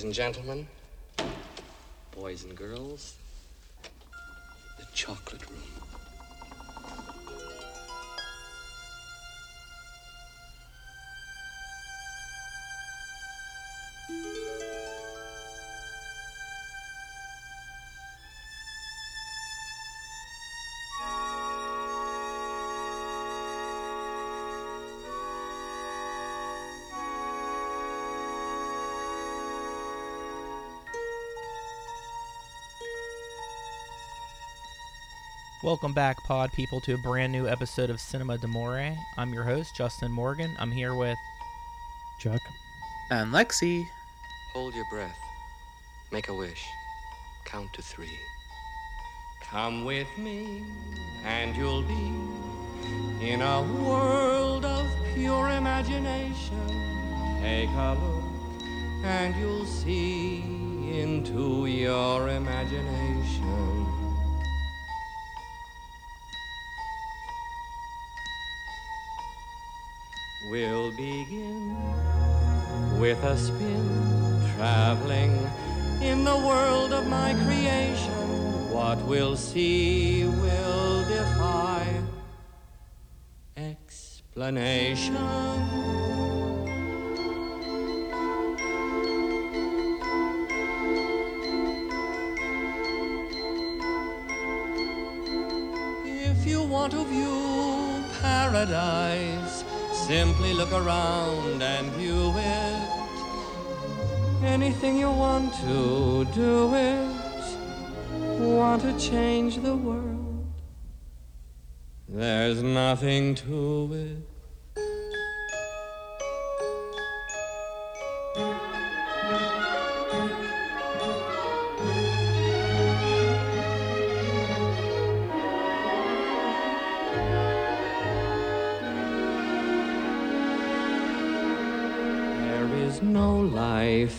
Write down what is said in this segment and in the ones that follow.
Ladies and gentlemen, boys and girls, the chocolate Welcome back, pod people, to a brand new episode of Cinema D'Amore. I'm your host, Justin Morgan. I'm here with Chuck. And Lexi. Hold your breath. Make a wish. Count to three. Come with me, and you'll be in a world of pure imagination. Take a look, and you'll see into your imagination. Begin with a spin, traveling in the world of my creation. What we'll see will defy explanation. If you want to view paradise, simply look around and view it. Anything you want to do it. Want to change the world. There's nothing to it.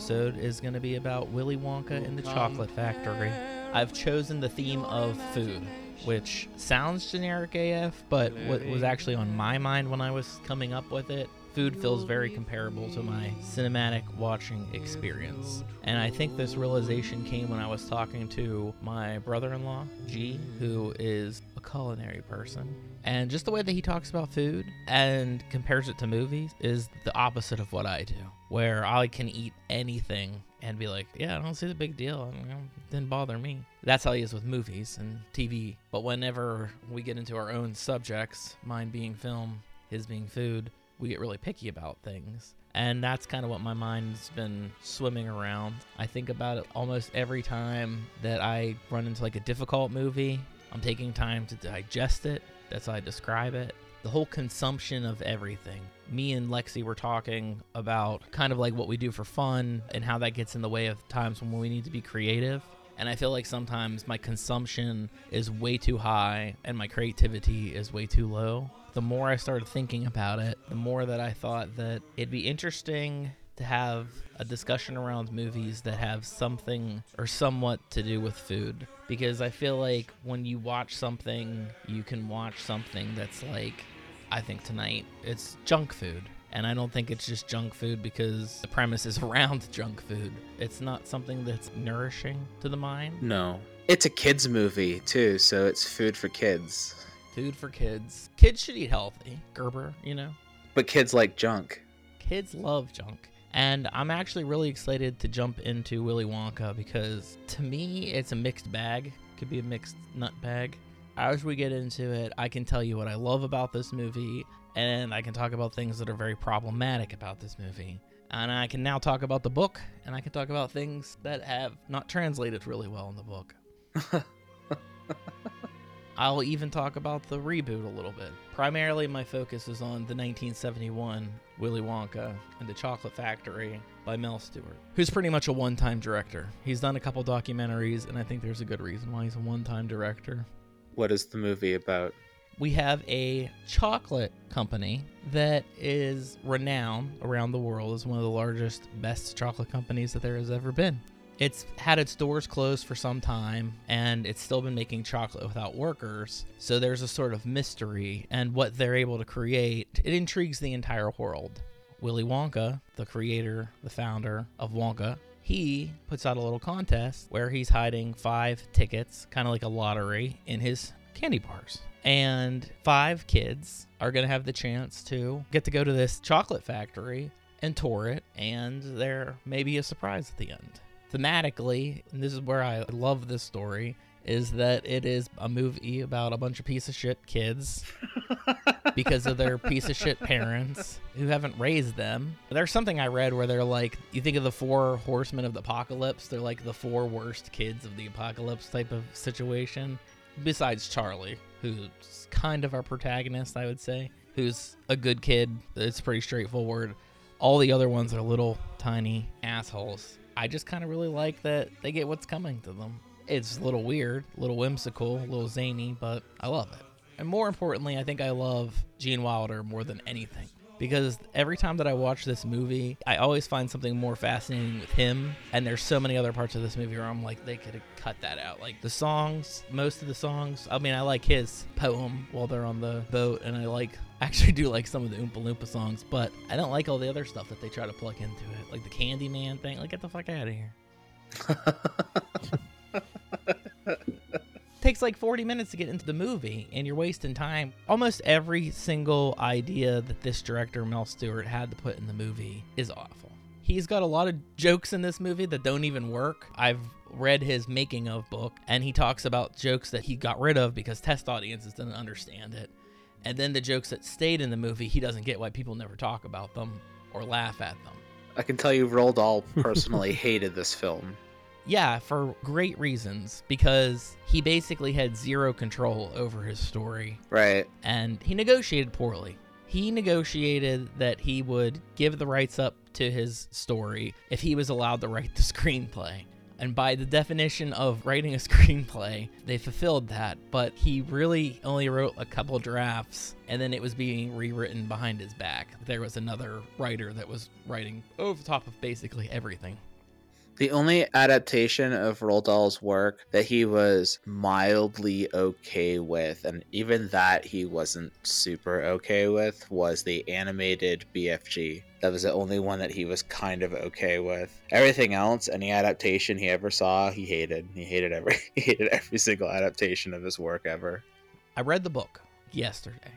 Episode is going to be about Willy Wonka and the Chocolate Factory. I've chosen the theme of food, which sounds generic AF, but what was actually on my mind when I was coming up with it, food feels very comparable to my cinematic watching experience. And I think this realization came when I was talking to my brother in law, G, who is a culinary person. And just the way that he talks about food and compares it to movies is the opposite of what I do, where I can eat anything and be like, yeah, I don't see the big deal. It didn't bother me. That's how he is with movies and TV. But whenever we get into our own subjects, mine being film, his being food, we get really picky about things. And that's kind of what my mind's been swimming around. I think about it almost every time that I run into like a difficult movie. I'm taking time to digest it. That's how I describe it. The whole consumption of everything. Me and Lexi were talking about kind of like what we do for fun and how that gets in the way of times when we need to be creative. And I feel like sometimes my consumption is way too high and my creativity is way too low. The more I started thinking about it, the more that I thought that it'd be interesting to have a discussion around movies that have something or somewhat to do with food because I feel like when you watch something, you can watch something that's like, I think tonight it's junk food. And I don't think it's just junk food because the premise is around junk food. It's not something that's nourishing to the mind. No. It's a kids movie too, so it's food for kids. Food for kids. Kids should eat healthy. Gerber, you know? But kids like junk. Kids love junk. And I'm actually really excited to jump into Willy Wonka because to me, it's a mixed bag. Could be a mixed nut bag. As we get into it, I can tell you what I love about this movie, and I can talk about things that are very problematic about this movie. And I can now talk about the book, and I can talk about things that have not translated really well in the book. I'll even talk about the reboot a little bit. Primarily, my focus is on the 1971 Willy Wonka and the Chocolate Factory by Mel Stuart, who's pretty much a one time director. He's done a couple documentaries, and I think there's a good reason why he's a one time director. What is the movie about? We have a chocolate company that is renowned around the world as one of the largest, best chocolate companies that there has ever been. It's had its doors closed for some time and it's still been making chocolate without workers. So there's a sort of mystery and what they're able to create, it intrigues the entire world. Willy Wonka, the creator, the founder of Wonka, he puts out a little contest where he's hiding five tickets, kind of like a lottery, in his candy bars. And five kids are going to have the chance to get to go to this chocolate factory and tour it, and there may be a surprise at the end thematically, and this is where I love this story, is that it is a movie about a bunch of piece of shit kids because of their piece of shit parents who haven't raised them. There's something I read where they're like, you think of the four horsemen of the apocalypse, they're like the four worst kids of the apocalypse type of situation. Besides Charlie, who's kind of our protagonist, I would say, who's a good kid. It's pretty straightforward. All the other ones are little tiny assholes I just kind of really like that they get what's coming to them. It's a little weird, a little whimsical, a little zany, but I love it. And more importantly, I think I love Gene Wilder more than anything because every time that I watch this movie, I always find something more fascinating with him. And there's so many other parts of this movie where I'm like, they could have cut that out. Like the songs, most of the songs. I mean, I like his poem while they're on the boat, and I like actually do like some of the Oompa Loompa songs, but I don't like all the other stuff that they try to plug into it, like the Candyman thing. Like, get the fuck out of here. takes like 40 minutes to get into the movie and you're wasting time. Almost every single idea that this director Mel Stuart had to put in the movie is awful. He's got a lot of jokes in this movie that don't even work. I've read his making of book and he talks about jokes that he got rid of because test audiences didn't understand it. And then the jokes that stayed in the movie, he doesn't get why people never talk about them or laugh at them. I can tell you Roald Dahl personally hated this film. Yeah, for great reasons because he basically had zero control over his story. Right. And he negotiated poorly. He negotiated that he would give the rights up to his story if he was allowed to write the screenplay. And by the definition of writing a screenplay, they fulfilled that. But he really only wrote a couple drafts, and then it was being rewritten behind his back. There was another writer that was writing over top of basically everything. The only adaptation of Roald Dahl's work that he was mildly okay with, and even that he wasn't super okay with, was the animated BFG. That was the only one that he was kind of okay with. Everything else, any adaptation he ever saw, he hated. He hated every he hated every single adaptation of his work ever. I read the book yesterday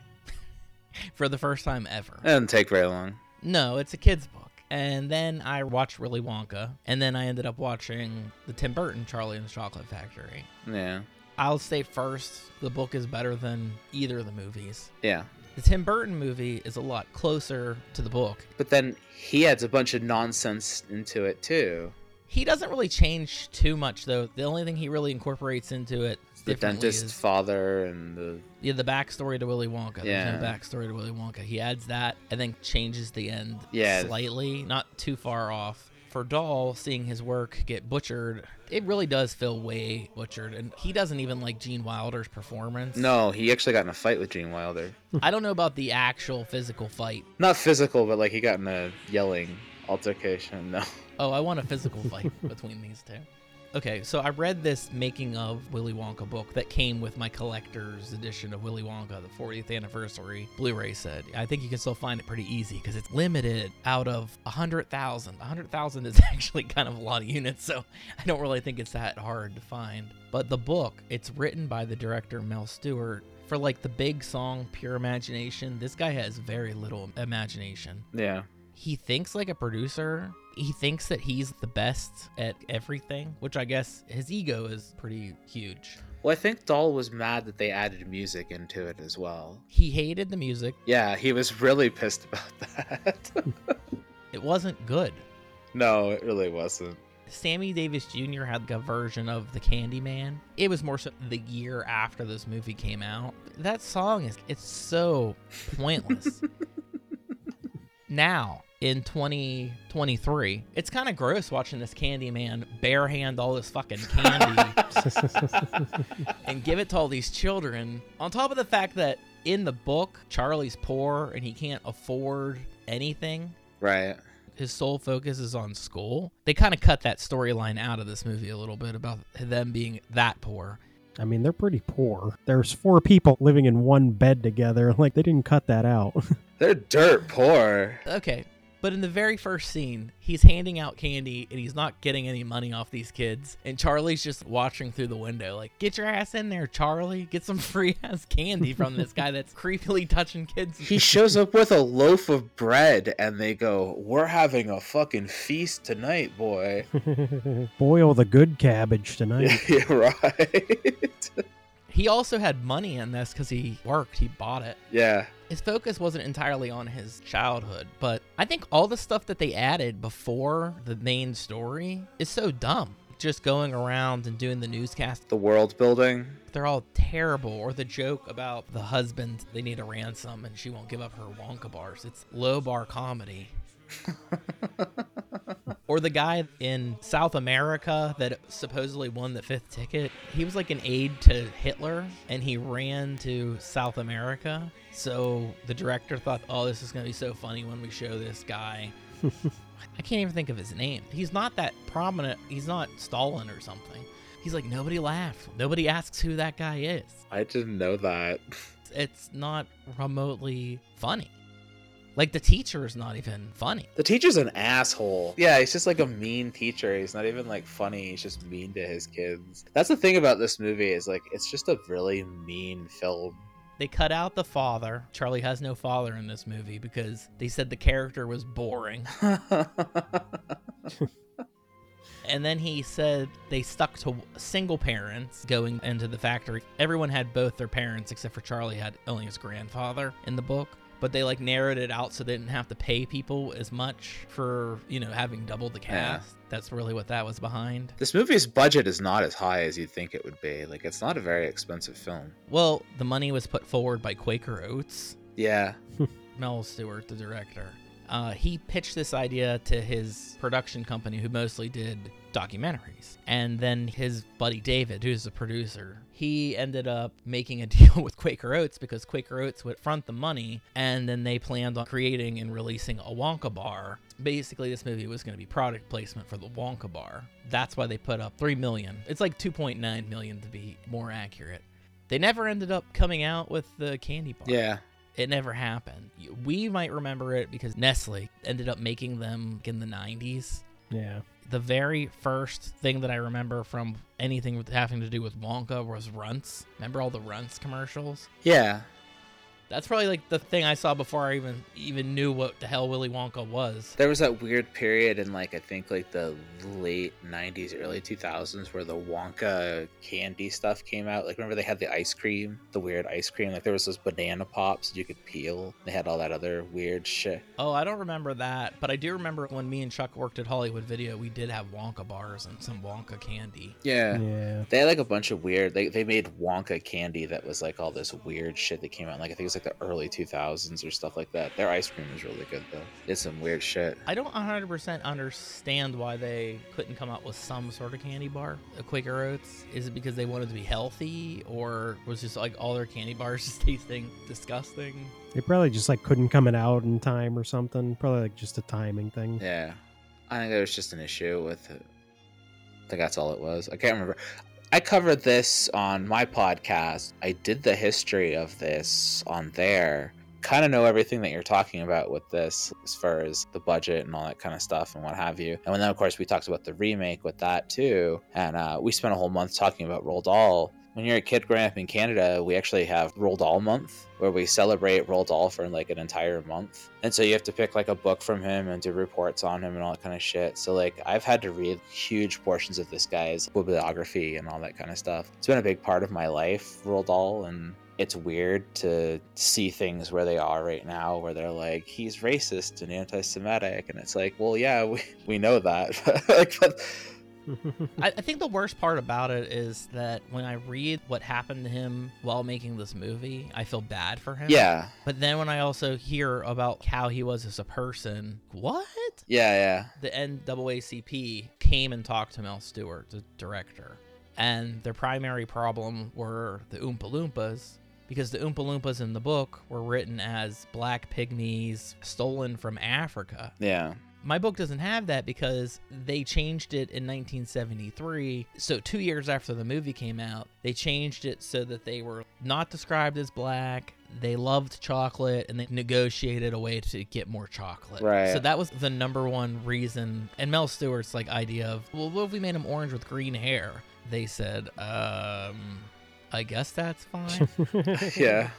for the first time ever. It doesn't take very long. No, it's a kid's book. And then I watched Willy Wonka, and then I ended up watching the Tim Burton Charlie and the Chocolate Factory. Yeah. I'll say first, the book is better than either of the movies. Yeah. The Tim Burton movie is a lot closer to the book. But then he adds a bunch of nonsense into it too. He doesn't really change too much though. The only thing he really incorporates into it the dentist is, father and the yeah the backstory to Willy Wonka. Yeah. There's no backstory to Willy Wonka. He adds that and then changes the end yeah. slightly, not too far off. For Dahl, seeing his work get butchered, it really does feel way butchered, and he doesn't even like Gene Wilder's performance. No, he actually got in a fight with Gene Wilder. I don't know about the actual physical fight. Not physical, but like he got in a yelling Altercation, no. Oh, I want a physical fight between these two. Okay, so I read this making of Willy Wonka book that came with my collector's edition of Willy Wonka, the 40th anniversary Blu-ray set. I think you can still find it pretty easy because it's limited out of 100,000. 100,000 is actually kind of a lot of units, so I don't really think it's that hard to find. But the book, it's written by the director Mel Stuart. For like the big song Pure Imagination, this guy has very little imagination Yeah. he thinks like a producer. He thinks that he's the best at everything, which I guess his ego is pretty huge. Well, I think Dahl was mad that they added music into it as well. He hated the music. Yeah, he was really pissed about that. It wasn't good. no, it really wasn't. Sammy Davis Jr. had a version of the Candyman. It was more so the year after this movie came out. That song is it's so pointless. now in 2023, it's kind of gross watching this Candyman bare hand all this fucking candy and give it to all these children. On top of the fact that in the book, Charlie's poor and he can't afford anything Right. his sole focus is on school. They kind of cut that storyline out of this movie a little bit about them being that poor. I mean, they're pretty poor. There's four people living in one bed together. Like, they didn't cut that out. They're dirt poor. Okay, but in the very first scene, he's handing out candy and he's not getting any money off these kids. And Charlie's just watching through the window, like, get your ass in there, Charlie. Get some free ass candy from this guy that's creepily touching kids. He shows up with a loaf of bread and they go, We're having a fucking feast tonight, boy. Boil the good cabbage tonight. yeah, right. he also had money in this because he worked, he bought it. yeah. His focus wasn't entirely on his childhood, but I think all the stuff that they added before the main story is so dumb. Just going around and doing the newscast, The world building. they're all terrible. Or the joke about the husband, they need a ransom and she won't give up her Wonka bars. It's low bar comedy. or the guy in South America that supposedly won the fifth ticket. He was like an aide to Hitler and he ran to South America. So the director thought, oh, this is going to be so funny when we show this guy. I can't even think of his name. He's not that prominent. He's not Stalin or something. He's like, nobody laughs. Nobody asks who that guy is. I didn't know that. It's not remotely funny. Like the teacher is not even funny. The teacher's an asshole. Yeah, he's just like a mean teacher. He's not even like funny. He's just mean to his kids. That's the thing about this movie is like it's just a really mean film. They cut out the father. Charlie has no father in this movie because they said the character was boring. And then he said they stuck to single parents going into the factory. Everyone had both their parents except for Charlie had only his grandfather in the book. But they like narrowed it out so they didn't have to pay people as much for, you know, having double the cast. Yeah. That's really what that was behind. this movie's budget is not as high as you'd think it would be. Like it's not a very expensive film. Well, the money was put forward by Quaker Oats. Yeah. Mel Stuart, the director. Uh, he pitched this idea to his production company, who mostly did documentaries. And then his buddy David, who's the producer, he ended up making a deal with Quaker Oats because Quaker Oats would front the money, and then they planned on creating and releasing a Wonka bar. Basically, this movie was going to be product placement for the Wonka bar. That's why they put up three million. It's like 2.9 million to be more accurate. They never ended up coming out with the candy bar. Yeah. It never happened. We might remember it because Nestle ended up making them in the 90s. yeah. The very first thing that I remember from anything with having to do with Wonka was Runts. Remember all the Runts commercials? Yeah. That's probably like the thing I saw before I even even knew what the hell Willy Wonka was. There was that weird period in like I think like the late '90s, early 2000s, where the Wonka candy stuff came out. Like remember they had the ice cream, the weird ice cream. Like there was those banana pops that you could peel. They had all that other weird shit. Oh, I don't remember that, but I do remember when me and Chuck worked at Hollywood Video, we did have Wonka bars and some Wonka candy. Yeah. Yeah. They had like a bunch of weird. They they made Wonka candy that was like all this weird shit that came out. Like I think it was like like the early 2000s or stuff like that. Their ice cream is really good though. It's some weird shit. I don't 100% understand why they couldn't come out with some sort of candy bar, a Quaker Oats. Is it because they wanted to be healthy, or was just like all their candy bars just tasting disgusting? They probably just like couldn't come it out in time or something. Probably like just a timing thing. Yeah, I think it was just an issue with it. I think that's all it was. I can't remember. I covered this on my podcast. I did the history of this on there. Kind of know everything that you're talking about with this, as far as the budget and all that kind of stuff and what have you. And then, of course, we talked about the remake with that too. And uh, we spent a whole month talking about Roald Dahl when you're a kid growing up in Canada, we actually have Roald Dahl month where we celebrate Roald Dahl for like an entire month. And so you have to pick like a book from him and do reports on him and all that kind of shit. So like I've had to read huge portions of this guy's bibliography and all that kind of stuff. It's been a big part of my life, Roald Dahl, and it's weird to see things where they are right now where they're like he's racist and anti-semitic and it's like well yeah we, we know that like but I, I think the worst part about it is that when I read what happened to him while making this movie, I feel bad for him. yeah But then when I also hear about how he was as a person, what? yeah yeah The NAACP came and talked to Mel Stuart, the director, and their primary problem were the Oompa Loompas. Because the Oompa Loompas in the book were written as black pygmies stolen from Africa. yeah My book doesn't have that because they changed it in 1973. So, two years after the movie came out, they changed it so that they were not described as black. They loved chocolate and they negotiated a way to get more chocolate. Right. So, that was the number one reason. And Mel Stuart's like idea of, well, what if we made him orange with green hair? They said, um, I guess that's fine. yeah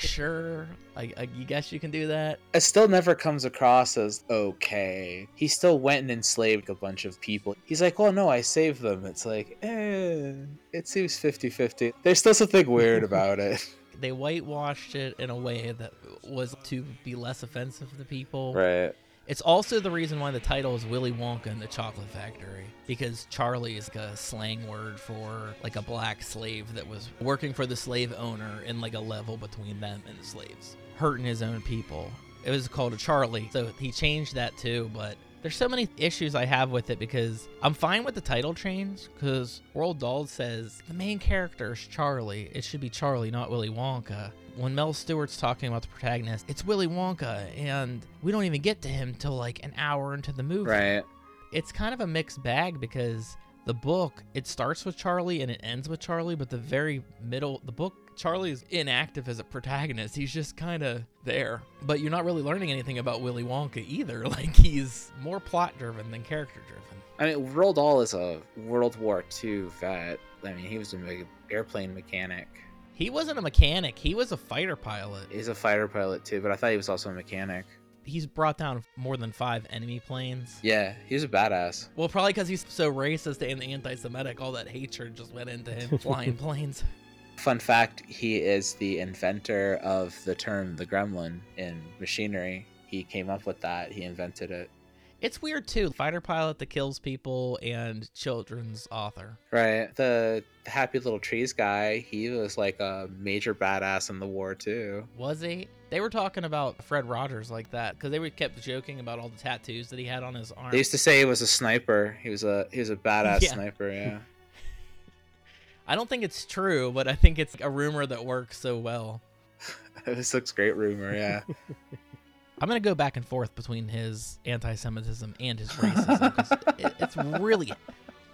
sure. I, I you guess you can do that. it still never comes across as okay. He still went and enslaved a bunch of people. He's like, well, no, I saved them. It's like, eh, it seems 50 50. There's still something weird about it. they whitewashed it in a way that was to be less offensive to people. Right. It's also the reason why the title is Willy Wonka and the Chocolate Factory because Charlie is like a slang word for like a black slave that was working for the slave owner in like a level between them and the slaves, hurting his own people. It was called a Charlie, so he changed that too, but there's so many issues I have with it because I'm fine with the title change because Roald Dahl says the main character is Charlie. It should be Charlie, not Willy Wonka. When Mel Stuart's talking about the protagonist, it's Willy Wonka, and we don't even get to him till like an hour into the movie. Right. It's kind of a mixed bag because the book it starts with Charlie and it ends with Charlie, but the very middle, the book Charlie is inactive as a protagonist. He's just kind of there. But you're not really learning anything about Willy Wonka either. Like he's more plot driven than character driven. I mean, Roald Dahl is a World War II vet. I mean, he was an airplane mechanic. He wasn't a mechanic. He was a fighter pilot. He's a fighter pilot too, but I thought he was also a mechanic. He's brought down more than five enemy planes. Yeah, he's a badass. Well, probably because he's so racist and anti-Semitic, all that hatred just went into him flying planes. Fun fact he is the inventor of the term the gremlin in machinery. He came up with that, he invented it. It's weird too. Fighter pilot that kills people and children's author. Right. The, happy little trees guy, he was like a major badass in the war too. Was he? They were talking about Fred Rogers like that because they were kept joking about all the tattoos that he had on his arm. They used to say he was a sniper. He was a he was a badass Yeah. sniper, yeah. I don't think it's true, but I think it's a rumor that works so well. this looks great rumor, yeah. I'm gonna go back and forth between his anti-Semitism and his racism. it, it's really,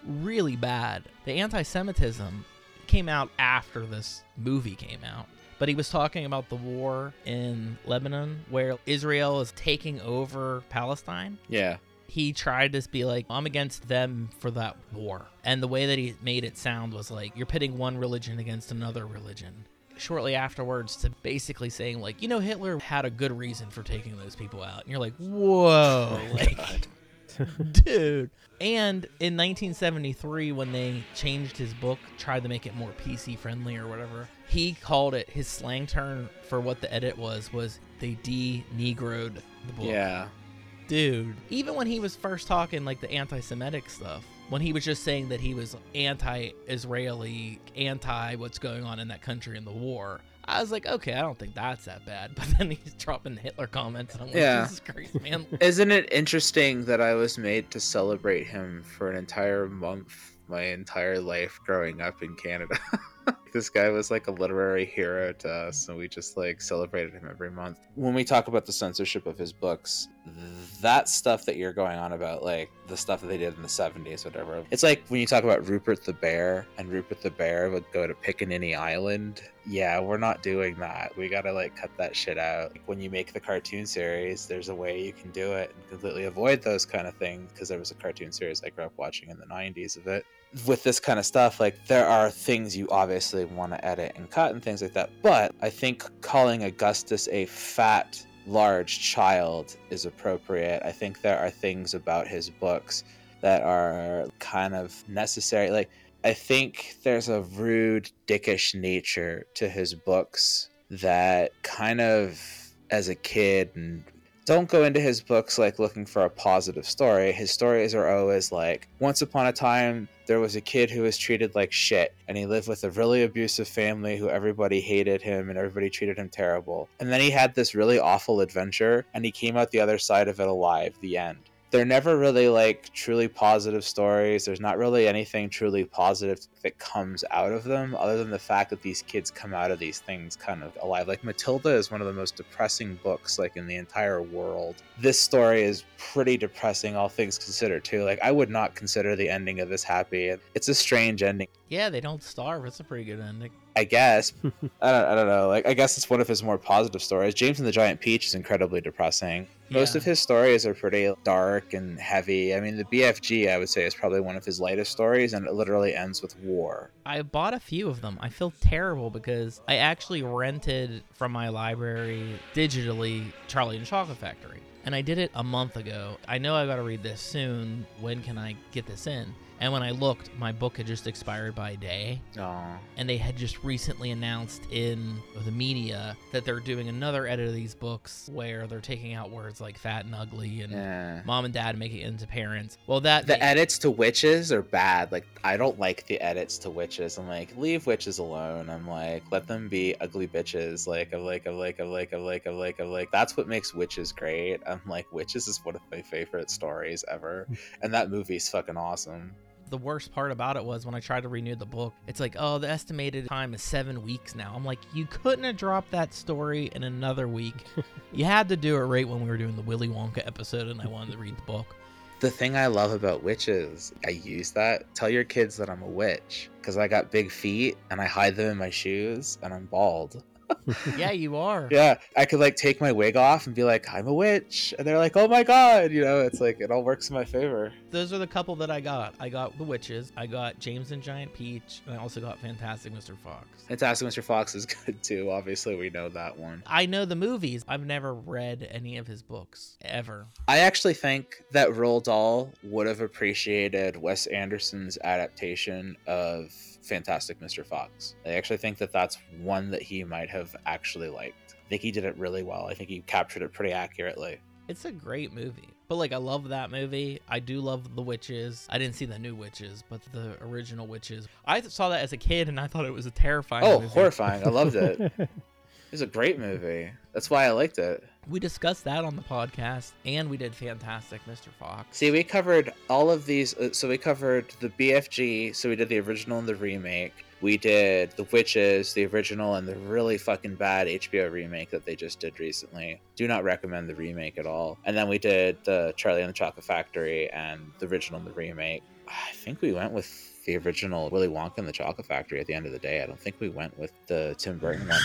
really bad. The anti-Semitism came out after this movie came out, but he was talking about the war in Lebanon, where Israel is taking over Palestine. yeah. He tried to be like, I'm against them for that war. And the way that he made it sound was like, you're pitting one religion against another religion. Shortly afterwards, to basically saying, like, you know, Hitler had a good reason for taking those people out. And you're like, whoa, oh like, dude. And in 1973, when they changed his book, tried to make it more PC friendly or whatever, he called it his slang term for what the edit was, was they de negroed the book Yeah. dude even when he was first talking like the anti-semitic stuff when he was just saying that he was anti-Israeli, anti what's going on in that country in the war. I was like, okay, I don't think that's that bad. But then he's dropping Hitler comments, and I'm like, Yeah. Jesus Christ, man. Isn't it interesting that I was made to celebrate him for an entire month, my entire life growing up in Canada? this guy was like a literary hero to us, and we just like celebrated him every month. When we talk about the censorship of his books, that stuff that you're going on about, like the stuff that they did in the 70s, whatever, it's like when you talk about Rupert the Bear, and Rupert the Bear would go to Pickaninny Island. Yeah, we're not doing that. We gotta like cut that shit out. Like, when you make the cartoon series, there's a way you can do it and completely avoid those kind of things because there was a cartoon series I grew up watching in the 90s of it. With this kind of stuff, like there are things you obviously want to edit and cut and things like that. But I think calling Augustus a fat, large child is appropriate. I think there are things about his books that are kind of necessary. Like, I think there's a rude, dickish nature to his books that kind of, as a kid, and don't go into his books like looking for a positive story. His stories are always like, once upon a time, there was a kid who was treated like shit, and he lived with a really abusive family who everybody hated him and everybody treated him terrible. And then he had this really awful adventure, and he came out the other side of it alive. The end they're never really like truly positive stories. There's not really anything truly positive that comes out of them, other than the fact that these kids come out of these things kind of alive. Like Matilda is one of the most depressing books like in the entire world. This story is pretty depressing, all things considered too. Like I would not consider the ending of this happy. It's a strange ending. Yeah, they don't starve. It's a pretty good ending. I guess. I don't, I don't know. Like I guess it's one of his more positive stories. James and the Giant Peach is incredibly depressing. Most Yeah. of his stories are pretty dark and heavy. I mean, the BFG I would say is probably one of his lightest stories, and it literally ends with war. I bought a few of them. I feel terrible because I actually rented from my library digitally Charlie and the Chocolate Factory. And I did it a month ago. I know I got to read this soon. When can I get this in? And when I looked, my book had just expired by a day. Aw. And they had just recently announced in the media that they're doing another edit of these books where they're taking out words like fat and ugly and Yeah. mom and dad making it into parents. Well, that The edits to witches are bad. Like I don't like the edits to witches. I'm like, leave witches alone. I'm like, let them be ugly bitches. Like I'm like I'm like I'm like I'm like I'm like I'm like that's what makes witches great. I'm like, witches is one of my favorite stories ever, and that movie's fucking awesome. The worst part about it was when I tried to renew the book, it's like, oh, the estimated time is seven weeks now. I'm like, you couldn't have dropped that story in another week. you had to do it right when we were doing the Willy Wonka episode, and I wanted to read the book. The thing I love about witches, I use that. Tell your kids that I'm a witch because I got big feet and I hide them in my shoes and I'm bald. yeah, you are. Yeah, I could like take my wig off and be like, I'm a witch. And they're like, oh my god. You know, it's like, it all works in my favor. Those are the couple that I got. I got The Witches, I got James and Giant Peach, and I also got Fantastic Mr. Fox. Fantastic Mr. Fox is good too. Obviously, we know that one. I know the movies. I've never read any of his books, ever. I actually think that Roald Dahl would have appreciated Wes Anderson's adaptation of Fantastic Mr. Fox. I actually think that that's one that he might have actually liked. I think he did it really well. I think he captured it pretty accurately. It's a great movie. But like I love that movie. I do love The Witches. I didn't see the new Witches, but the original Witches. I saw that as a kid and I thought it was a terrifying Oh, movie. horrifying. I loved it. It was a great movie. That's why I liked it. We discussed that on the podcast and we did Fantastic Mr. Fox. See, we covered all of these. uh, So we covered the BFG. So we did the original and the remake. We did the Witches, the original, and the really fucking bad HBO remake that they just did recently. Do not recommend the remake at all. And then we did the Charlie and the Chocolate Factory and the original and the remake. I think we went with the original Willy Wonka and the Chocolate Factory at the end of the day. I don't think we went with the Tim Burton one.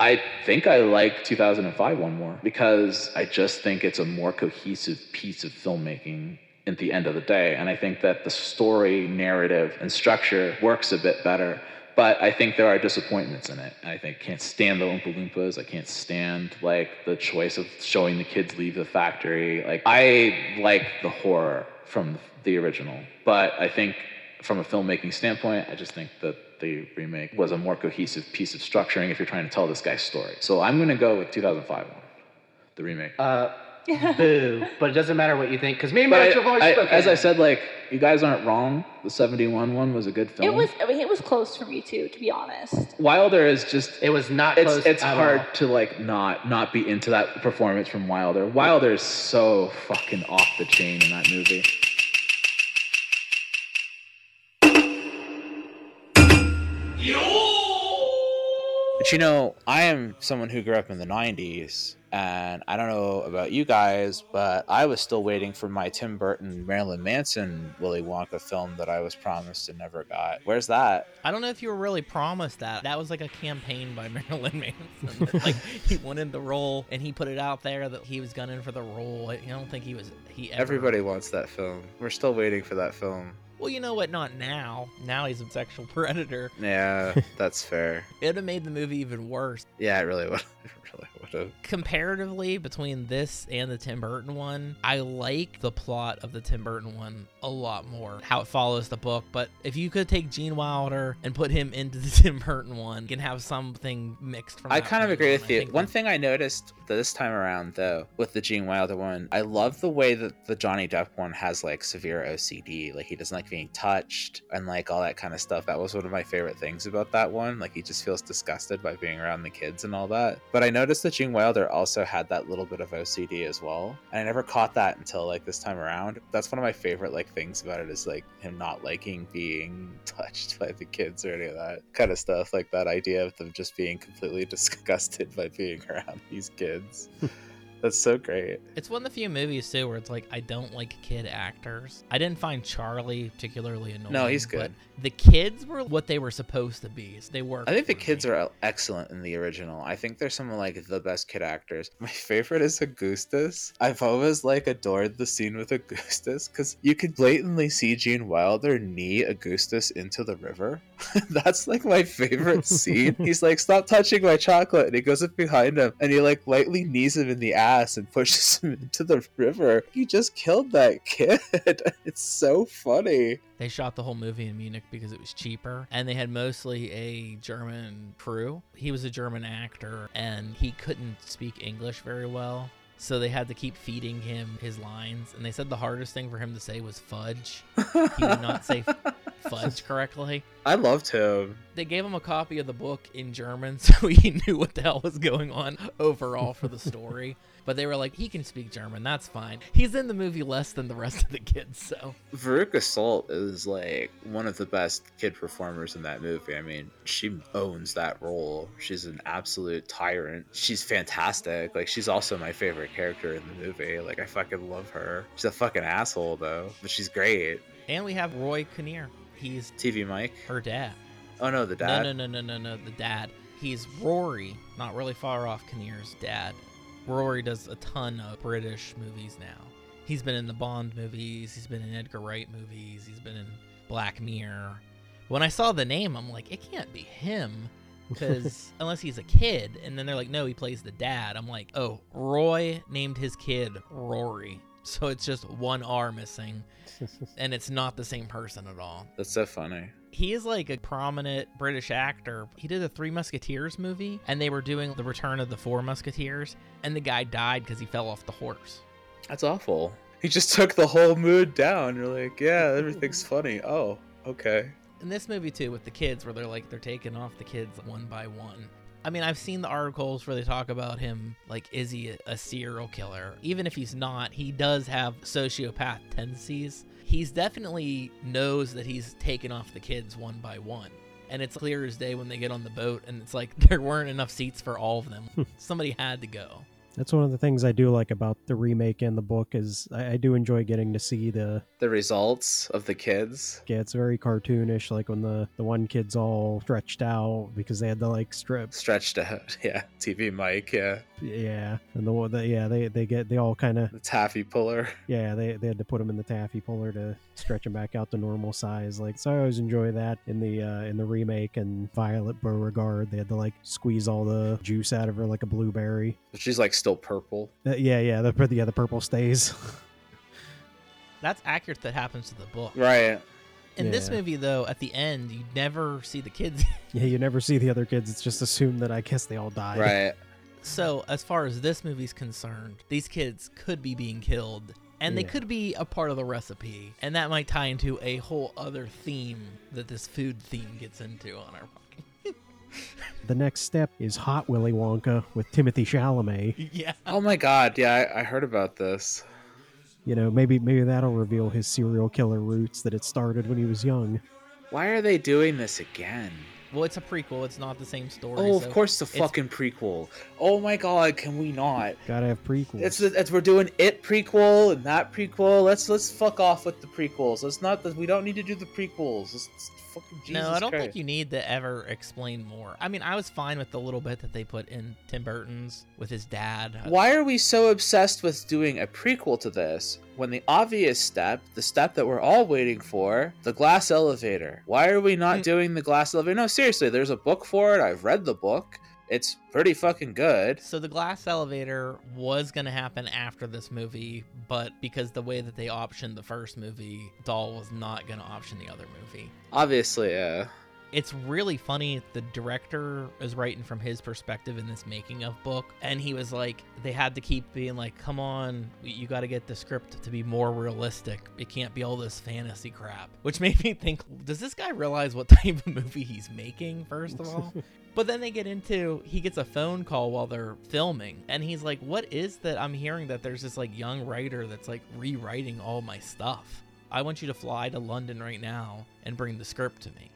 I think I like 2005 one more because I just think it's a more cohesive piece of filmmaking at the end of the day. And I think that the story, narrative, and structure works a bit better. But I think there are disappointments in it. I think I can't stand the Oompa Loompas. I can't stand like the choice of showing the kids leave the factory. Like I like the horror from the original, but I think from a filmmaking standpoint, I just think that the remake was a more cohesive piece of structuring if you're trying to tell this guy's story. So I'm going to go with 2005 one, the remake. Uh, boo. But it doesn't matter what you think because me and But Mitch have always I- spoken. as I said, like you guys aren't wrong. The '71 one was a good film. It was. I mean, it was close for me too, to be honest. Wilder is just it was not it's close. it's at hard all. to like not not be into that performance from Wilder. Wilder is so fucking off the chain in that movie. But you know, I am someone who grew up in the 90s, and I don't know about you guys, but I was still waiting for my Tim Burton, Marilyn Manson, Willy Wonka film that I was promised and never got. Where's that? I don't know if you were really promised that. That was like a campaign by Marilyn Manson. like he wanted the role and he put it out there that he was gunning for the role. I don't think he was. He ever, Everybody wants that film. We're still waiting for that film. Well, you know what? Not now. Now he's a sexual predator. Yeah, that's fair. It would have made the movie even worse. Yeah, it really would. It Comparatively, between this and the Tim Burton one, I like the plot of the Tim Burton one a lot more. How it follows the book. But if you could take Gene Wilder and put him into the Tim Burton one, you can have something mixed from. I kind of agree on. with you. One thing I noticed this time around, though, with the Gene Wilder one, I love the way that the Johnny Depp one has like severe OCD. Like he doesn't like being touched and like all that kind of stuff. That was one of my favorite things about that one. Like he just feels disgusted by being around the kids and all that. But I noticed that Gene Wilder also had that little bit of OCD as well. And I never caught that until like this time around. That's one of my favorite like things about it is like him not liking being touched by the kids or any of that kind of stuff. Like that idea of them just being completely disgusted by being around these kids. That's so great. It's one of the few movies too where it's like I don't like kid actors. I didn't find Charlie particularly annoying. No, he's but good. The kids were what they were supposed to be. So they were. I think the kids are excellent in the original. I think they're some of like the best kid actors. My favorite is Augustus. I've always like adored the scene with Augustus because you could blatantly see Gene Wilder knee Augustus into the river. That's like my favorite scene. He's like, "Stop touching my chocolate," and he goes up behind him and he like lightly knees him in the ass and pushes him into the river. He just killed that kid. It's so funny. They shot the whole movie in Munich because it was cheaper, and they had mostly a German crew. He was a German actor, and he couldn't speak English very well. So they had to keep feeding him his lines, and they said the hardest thing for him to say was fudge. He would not say fudge correctly. I loved him. They gave him a copy of the book in German so he knew what the hell was going on overall for the story. But they were like, he can speak German, that's fine. He's in the movie less than the rest of the kids, so. Veruca Salt is like one of the best kid performers in that movie. I mean, she owns that role. She's an absolute tyrant. She's fantastic. Like, she's also my favorite character in the movie. Like, I fucking love her. She's a fucking asshole, though, but she's great. And we have Roy Kinnear. He's TV Mike. her dad. Oh, no, the dad. No, no, no, no, no, no, the dad. He's Rory, not really far off Kinnear's dad. Rory does a ton of British movies now. He's been in the Bond movies, he's been in Edgar Wright movies, he's been in Black Mirror. When I saw the name, I'm like, it can't be him. Because unless he's a kid, and then they're like, no, he plays the dad. I'm like, oh, Roy named his kid Rory. So it's just one R missing, and it's not the same person at all That's so funny. he is like a prominent British actor. He did a Three Musketeers movie, and they were doing the Return of the Four Musketeers, and the guy died because he fell off the horse. That's awful. He just took the whole mood down. You're like, yeah, everything's funny. Oh, okay. In this movie too, with the kids, where they're like they're taking off the kids one by one. I mean, I've seen the articles where they talk about him like, is he a, a serial killer? Even if he's not, he does have sociopath tendencies. He's definitely knows that he's taken off the kids one by one. And it's clear as day when they get on the boat, and it's like there weren't enough seats for all of them. Hmm. Somebody had to go. That's one of the things I do like about the remake and the book is I, I do enjoy getting to see the The results of the kids. yeah, it's very cartoonish, like when the the one kid's all stretched out because they had to like strips. Stretched out. Yeah. TV Mike. Yeah. Yeah, and the one that yeah they they get they all kind of The taffy puller. yeah they they had to put him in the taffy puller to stretch him back out to normal size. Like so, I always enjoy that in the uh, in the remake and Violet Beauregarde. They had to like squeeze all the juice out of her like a blueberry. She's like still purple. Uh, yeah, yeah, the yeah the purple stays. That's accurate. That happens to the book. Right. In this movie, though, at the end, you never see the kids. yeah, you never see the other kids. It's just assumed that I guess they all died. Right. So, as far as this movie's concerned, these kids could be being killed and they Yeah. could be a part of the recipe. And that might tie into a whole other theme that this food theme gets into on our podcast. The next step is Hot Willy Wonka with Timothy Chalamet. yeah. Oh my god, yeah, I, I heard about this. You know, maybe maybe that'll reveal his serial killer roots that it started when he was young. Why are they doing this again? Well, it's a prequel. It's not the same story. Oh, of so course, the it's- fucking prequel. Oh my god, can we not? Gotta have prequels. It's, it's we're doing it prequel and that prequel. Let's let's fuck off with the prequels. Let's not. We don't need to do the prequels. Let's, let's fucking Jesus no, I don't Christ. think you need to ever explain more. I mean, I was fine with the little bit that they put in Tim Burton's with his dad. Why are we so obsessed with doing a prequel to this when the obvious step, the step that we're all waiting for, the glass elevator? Why are we not Mm. doing the glass elevator? No, seriously, there's a book for it. I've read the book. It's pretty fucking good. So the glass elevator was going to happen after this movie, but because the way that they optioned the first movie, Dahl was not going to option the other movie. Obviously, yeah. It's really funny. The director is writing from his perspective in this making of book, and he was like, they had to keep being like, "Come on, you got to get the script to be more realistic. It can't be all this fantasy crap." Which made me think, does this guy realize what type of movie he's making? First of all, but then they get into he gets a phone call while they're filming, and he's like, "What is that? I'm hearing that there's this like young writer that's like rewriting all my stuff. I want you to fly to London right now and bring the script to me."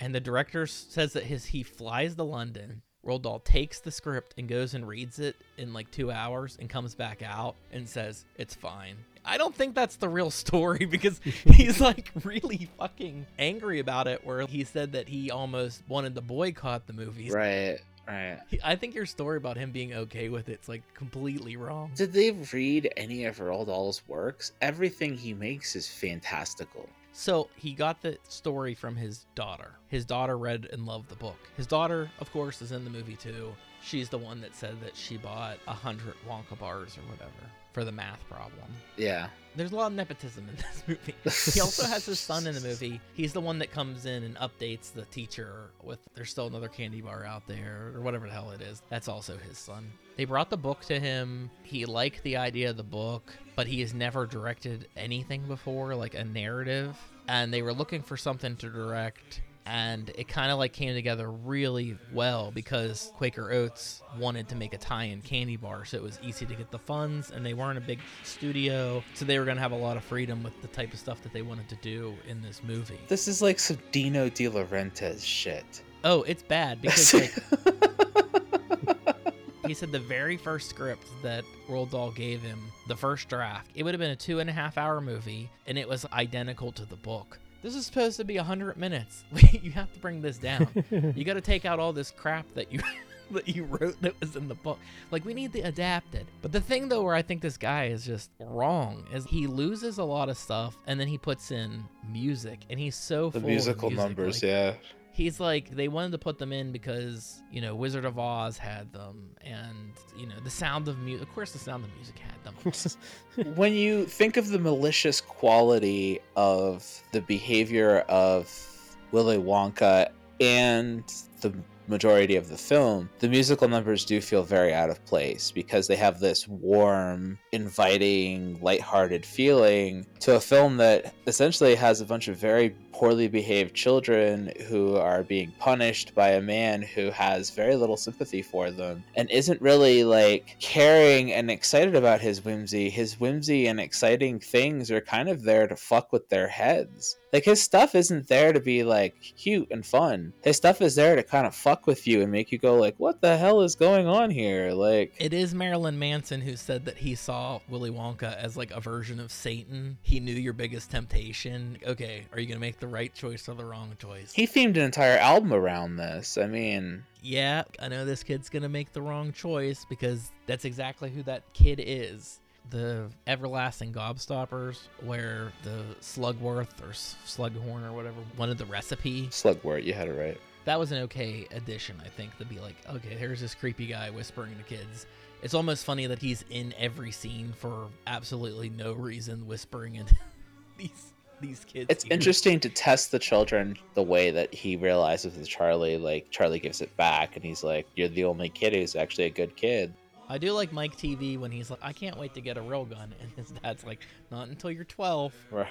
And the director says that his he flies to London. Roald Dahl takes the script and goes and reads it in like two hours and comes back out and says it's fine. I don't think that's the real story because he's like really fucking angry about it. Where he said that he almost wanted to boycott the movie. Right, right. I think your story about him being okay with it's like completely wrong. Did they read any of Roald Dahl's works? Everything he makes is fantastical. So he got the story from his daughter. His daughter read and loved the book. His daughter, of course, is in the movie too. She's the one that said that she bought a hundred Wonka bars or whatever for the math problem. Yeah. There's a lot of nepotism in this movie. he also has his son in the movie. He's the one that comes in and updates the teacher with there's still another candy bar out there or whatever the hell it is. That's also his son. They brought the book to him. He liked the idea of the book, but he has never directed anything before, like a narrative. And they were looking for something to direct and it kind of like came together really well because Quaker Oats wanted to make a tie-in candy bar, so it was easy to get the funds, and they weren't a big studio, so they were gonna have a lot of freedom with the type of stuff that they wanted to do in this movie. This is like some Dino De Laurentiis shit. Oh, it's bad because like he said the very first script that Roald Dahl gave him, the first draft, it would have been a two and a half hour movie, and it was identical to the book. This is supposed to be 100 minutes. you have to bring this down. you got to take out all this crap that you that you wrote that was in the book. Like we need to adapt it. But the thing though where I think this guy is just wrong is he loses a lot of stuff and then he puts in music and he's so The full of musical music, numbers, like, yeah. He's like they wanted to put them in because you know Wizard of Oz had them and you know the Sound of Music of course the Sound of Music had them. When you think of the malicious quality of the behavior of Willy Wonka and the majority of the film, the musical numbers do feel very out of place because they have this warm, inviting, lighthearted feeling to a film that essentially has a bunch of very poorly behaved children who are being punished by a man who has very little sympathy for them and isn't really like caring and excited about his whimsy. His whimsy and exciting things are kind of there to fuck with their heads. Like his stuff isn't there to be like cute and fun. His stuff is there to kind of fuck with you and make you go like, "What the hell is going on here?" Like It is Marilyn Manson who said that he saw Willy Wonka as like a version of Satan. He knew your biggest temptation. Okay, are you gonna make the right choice or the wrong choice? he themed an entire album around this. I mean, yeah, I know this kid's gonna make the wrong choice because that's exactly who that kid is. The everlasting gobstoppers, where the Slugworth or Slughorn or whatever wanted the recipe. Slugworth, you had it right. That was an okay addition, I think, to be like, okay, here's this creepy guy whispering to kids. It's almost funny that he's in every scene for absolutely no reason, whispering in these these kids. It's here. interesting to test the children the way that he realizes with Charlie. Like Charlie gives it back, and he's like, "You're the only kid who's actually a good kid." I do like Mike TV when he's like, I can't wait to get a real gun, and his dad's like, Not until you're 12. Right.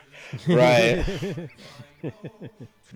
right. it's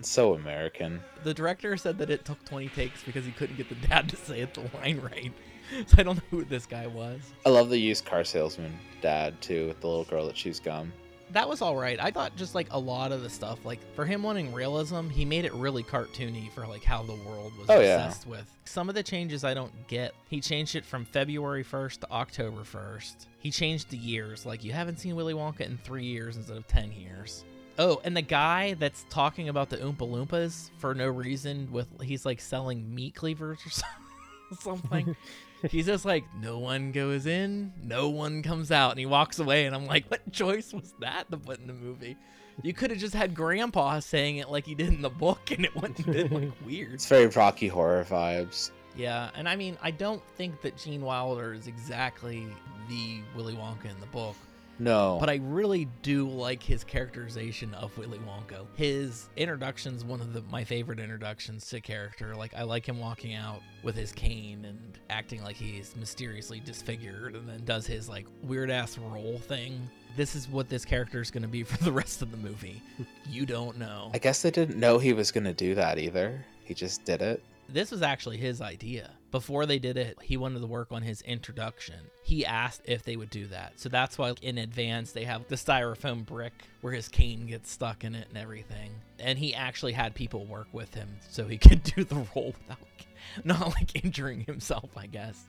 so American. The director said that it took 20 takes because he couldn't get the dad to say it the line right. So I don't know who this guy was. I love the used car salesman dad too, with the little girl that chews gum. That was all right. I thought just like a lot of the stuff, like for him wanting realism, he made it really cartoony for like how the world was Oh, yeah. obsessed with. Some of the changes I don't get. He changed it from February 1st to October 1st. He changed the years. Like you haven't seen Willy Wonka in three years instead of 10 years. Oh, and the guy that's talking about the Oompa Loompas for no reason with he's like selling meat cleavers or something. He's just like, no one goes in, no one comes out, and he walks away. And I'm like, what choice was that to put in the movie? You could have just had Grandpa saying it like he did in the book, and it wouldn't have been like weird. It's very Rocky Horror vibes. Yeah, and I mean, I don't think that Gene Wilder is exactly the Willy Wonka in the book, No, but I really do like his characterization of Willy Wonka. His introduction's one of the, my favorite introductions to character. Like I like him walking out with his cane and acting like he's mysteriously disfigured, and then does his like weird ass roll thing. This is what this character is going to be for the rest of the movie. You don't know. I guess they didn't know he was gonna do that either. He just did it. this was actually his idea. Before they did it, he wanted to work on his introduction. He asked if they would do that. So that's why in advance they have the styrofoam brick where his cane gets stuck in it and everything. And he actually had people work with him so he could do the role without not like injuring himself, I guess.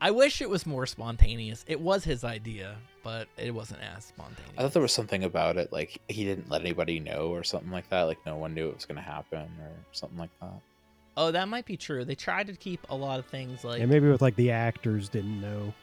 I wish it was more spontaneous. It was his idea, but it wasn't as spontaneous. I thought there was something about it, like he didn't let anybody know or something like that. Like no one knew it was gonna happen or something like that. Oh, that might be true. They tried to keep a lot of things like and maybe with like the actors didn't know.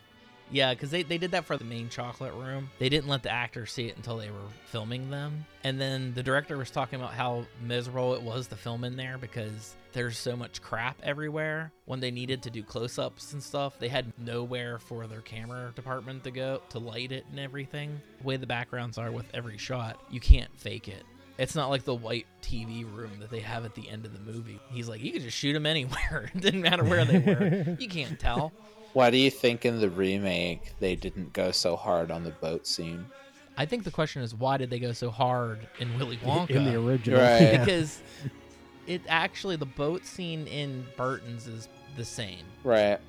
Yeah, because they, they did that for the main chocolate room. They didn't let the actors see it until they were filming them. And then the director was talking about how miserable it was to film in there because there's so much crap everywhere. When they needed to do close ups and stuff, they had nowhere for their camera department to go to light it and everything. The way the backgrounds are with every shot, you can't fake it. It's not like the white TV room that they have at the end of the movie. He's like, you could just shoot them anywhere. it didn't matter where they were. you can't tell. Why do you think in the remake they didn't go so hard on the boat scene? I think the question is why did they go so hard in Willy Wonka? in the original. Right. because it actually the boat scene in Burton's is the same. Right.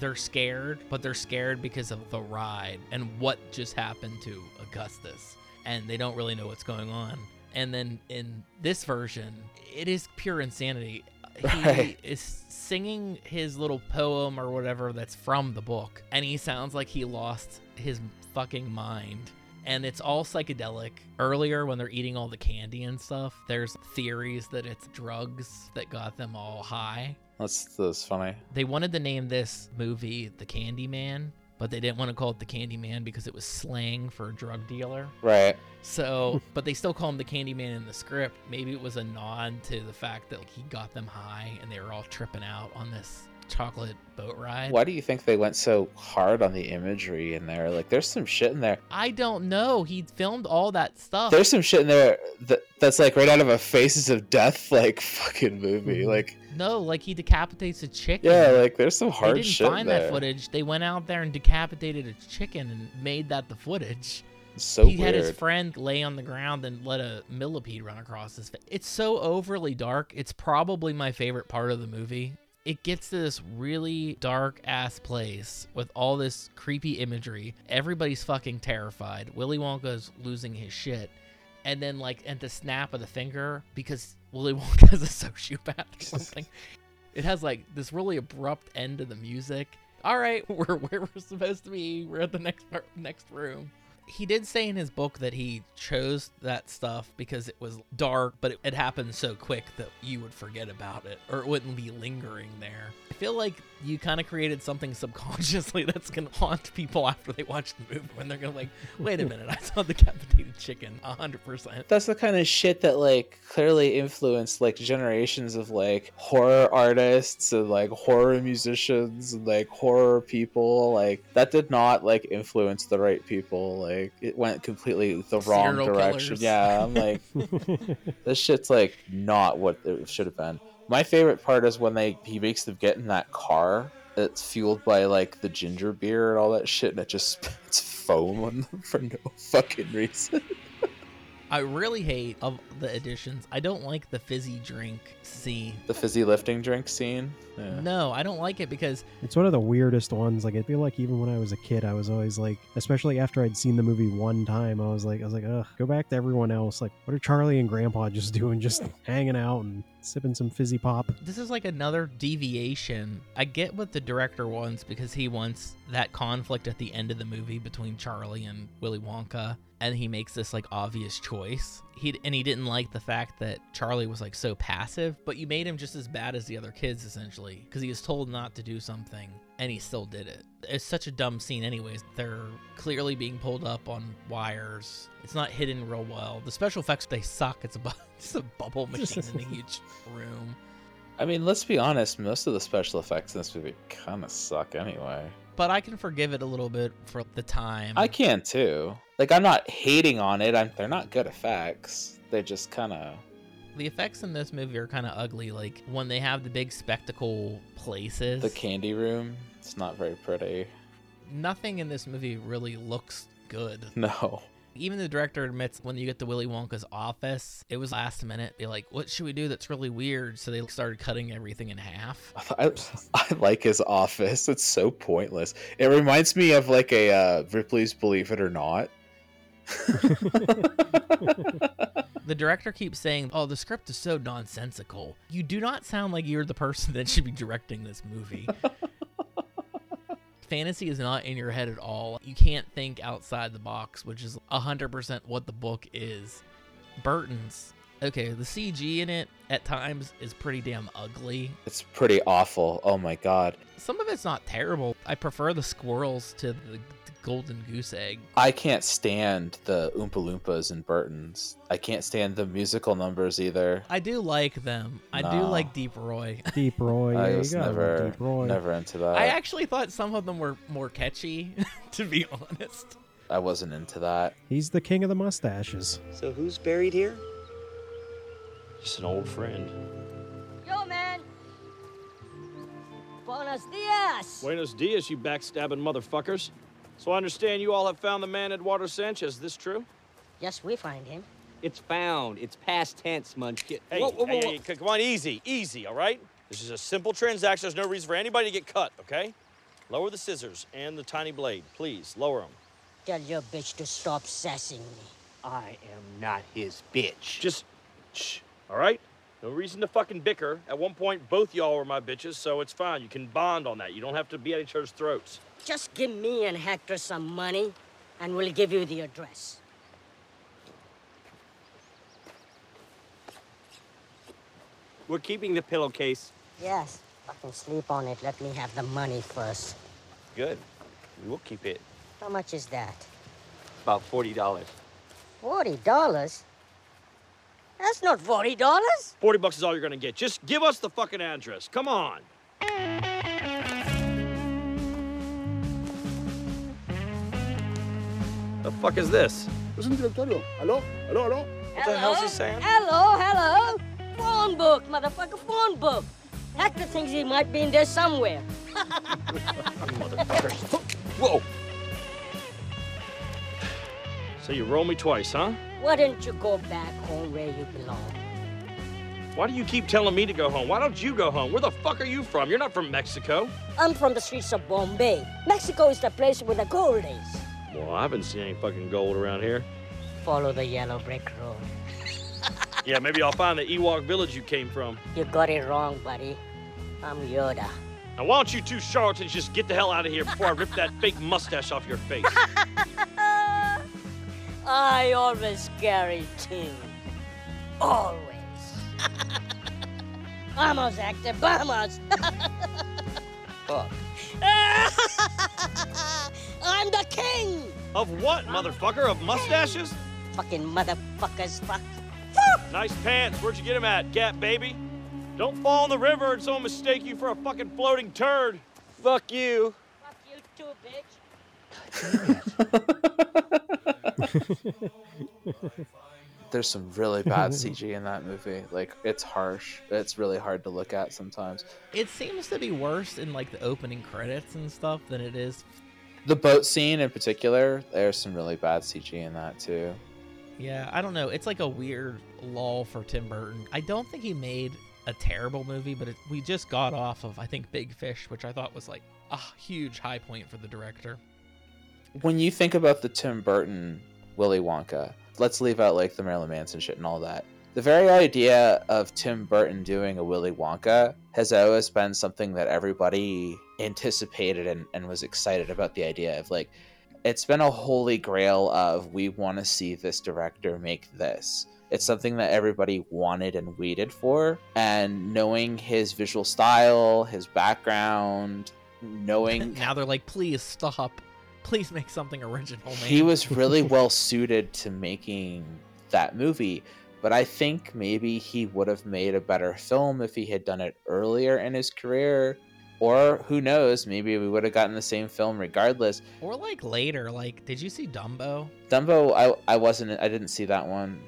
They're scared, but they're scared because of the ride and what just happened to Augustus, and they don't really know what's going on. And then in this version, it is pure insanity. He Right. is singing his little poem or whatever that's from the book, and he sounds like he lost his fucking mind. And it's all psychedelic. Earlier, when they're eating all the candy and stuff, there's theories that it's drugs that got them all high. That's that's funny. They wanted to name this movie The Candy Man, but they didn't want to call it The Candy Man because it was slang for a drug dealer. Right. So, but they still call him the Candyman in the script. Maybe it was a nod to the fact that he got them high and they were all tripping out on this chocolate boat ride. Why do you think they went so hard on the imagery in there? Like there's some shit in there. I don't know. He filmed all that stuff. There's some shit in there that, that's like right out of a Faces of Death like fucking movie. Like no, like he decapitates a chicken. yeah, like there's some hard they didn't shit find there. that footage. They went out there and decapitated a chicken and made that the footage. It's so he weird. had his friend lay on the ground and let a millipede run across his face. It's so overly dark. It's probably my favorite part of the movie. It gets to this really dark ass place with all this creepy imagery. Everybody's fucking terrified. Willy Wonka's losing his shit. And then, like, at the snap of the finger, because Willy Wonka is a sociopath or something, it has like this really abrupt end to the music. All right, we're where we're supposed to be. We're at the next part, next room he did say in his book that he chose that stuff because it was dark, but it, it happened so quick that you would forget about it or it wouldn't be lingering there. I feel like you kind of created something subconsciously that's going to haunt people after they watch the movie when they're going to like, wait a minute, I saw the decapitated chicken 100%. That's the kind of shit that like clearly influenced like generations of like horror artists and like horror musicians and like horror people. Like that did not like influence the right people. Like Like it went completely the wrong Serial direction. killers. Yeah, I'm like, this shit's like not what it should have been. My favorite part is when they he makes them get in that car that's fueled by like the ginger beer and all that shit, and it just spits foam on them for no fucking reason. I really hate of the additions. I don't like the fizzy drink scene. The fizzy lifting drink scene. Yeah. No, I don't like it because It's one of the weirdest ones. Like I feel like even when I was a kid, I was always like, especially after I'd seen the movie one time, I was like, I was like, ugh, go back to everyone else. Like, what are Charlie and Grandpa just doing? Just hanging out and sipping some fizzy pop. this is like another deviation. I get what the director wants because he wants that conflict at the end of the movie between Charlie and Willy Wonka, and he makes this like obvious choice. He and he didn't like the fact that Charlie was like so passive, but you made him just as bad as the other kids essentially because he was told not to do something and he still did it. It's such a dumb scene, anyways. They're clearly being pulled up on wires. It's not hidden real well. The special effects they suck. It's a bu- it's a bubble machine in a huge room. I mean, let's be honest. Most of the special effects in this movie kind of suck anyway. but I can forgive it a little bit for the time. I can too. Like I'm not hating on it. I'm, they're not good effects. They just kind of. The effects in this movie are kind of ugly. Like when they have the big spectacle places. The candy room. It's not very pretty. Nothing in this movie really looks good. No. Even the director admits when you get to Willy Wonka's office, it was last minute. Be like, what should we do that's really weird? So they started cutting everything in half. I, I like his office. It's so pointless. It reminds me of like a uh, Ripley's Believe It or Not. The director keeps saying, "Oh, the script is so nonsensical." You do not sound like you're the person that should be directing this movie. Fantasy is not in your head at all. You can't think outside the box, which is 100% what the book is. Burton's. Okay, the CG in it at times is pretty damn ugly. It's pretty awful. Oh my god. Some of it's not terrible. I prefer the squirrels to the, the golden goose egg. I can't stand the Oompa Loompas and Burtons. I can't stand the musical numbers either. I do like them. I do like Deep Roy. Deep Roy, yeah, I was never, Deep Roy. never into that. I actually thought some of them were more catchy, to be honest. I wasn't into that. He's the king of the mustaches. So who's buried here? Just an old friend. Yo, man. Buenos dias. Buenos dias, you backstabbing motherfuckers. So I understand you all have found the man Eduardo Sanchez. Is this true? Yes, we find him. It's found. It's past tense, Munchkin. Hey, Whoa, whoa, hey, whoa, hey, come on, easy, easy, all right? This is a simple transaction. There's no reason for anybody to get cut, okay? Lower the scissors and the tiny blade, please. Lower them. Tell your bitch to stop sassing me. I am not his bitch. Just shh, all right? No reason to fucking bicker. At one point, both y'all were my bitches, so it's fine. You can bond on that. You don't have to be at each other's throats. Just give me and Hector some money, and we'll give you the address. We're keeping the pillowcase. Yes. Fucking sleep on it. Let me have the money first. Good. We will keep it. How much is that? About forty dollars. Forty dollars? That's not forty dollars. 40 bucks is all you're gonna get. Just give us the fucking address. Come on. What the fuck is this? Es un directorio. ¿Aló? ¿Aló? ¿Aló? What the hell's he saying? Hello, hello. Phone book, motherfucker, phone book. Hector thinks he might be in there somewhere. Motherfuckers. Whoa. So you roll me twice, huh? Why don't you go back home where you belong? Why do you keep telling me to go home? Why don't you go home? Where the fuck are you from? You're not from Mexico. I'm from the streets of Bombay. Mexico is the place where the gold is. Well, I haven't seen any fucking gold around here. Follow the yellow brick road. Yeah, maybe I'll find the Ewok village you came from. You got it wrong, buddy. I'm Yoda. Now, why don't you two charlatans just get the hell out of here before I rip that fake mustache off your face? I always carry two. Always. Vamos, Hector, vamos. Fuck. I'm the king. of what, motherfucker? Of mustaches? Fucking motherfuckers, fuck. Nice pants. Where'd you get them at, Gap Baby? Don't fall in the river and someone mistake you for a fucking floating turd. Fuck you. Fuck you too, bitch. There's some really bad CG in that movie. Like it's harsh. It's really hard to look at sometimes. It seems to be worse in like the opening credits and stuff than it is. The boat scene in particular, there's some really bad CG in that too. Yeah, I don't know. It's like a weird lull for Tim Burton. I don't think he made a terrible movie, but it, we just got off of I think Big Fish, which I thought was like a huge high point for the director. When you think about the Tim Burton Willy Wonka, let's leave out like the Marilyn Manson shit and all that. The very idea of Tim Burton doing a Willy Wonka has always been something that everybody anticipated and, and was excited about the idea of like it's been a holy grail of we want to see this director make this. It's something that everybody wanted and waited for. And knowing his visual style, his background, knowing now they're like, please stop. Please make something original. Man. he was really well suited to making that movie. But I think maybe he would have made a better film if he had done it earlier in his career. Or who knows, maybe we would have gotten the same film regardless. Or like later, like did you see Dumbo? Dumbo, I I wasn't I didn't see that one.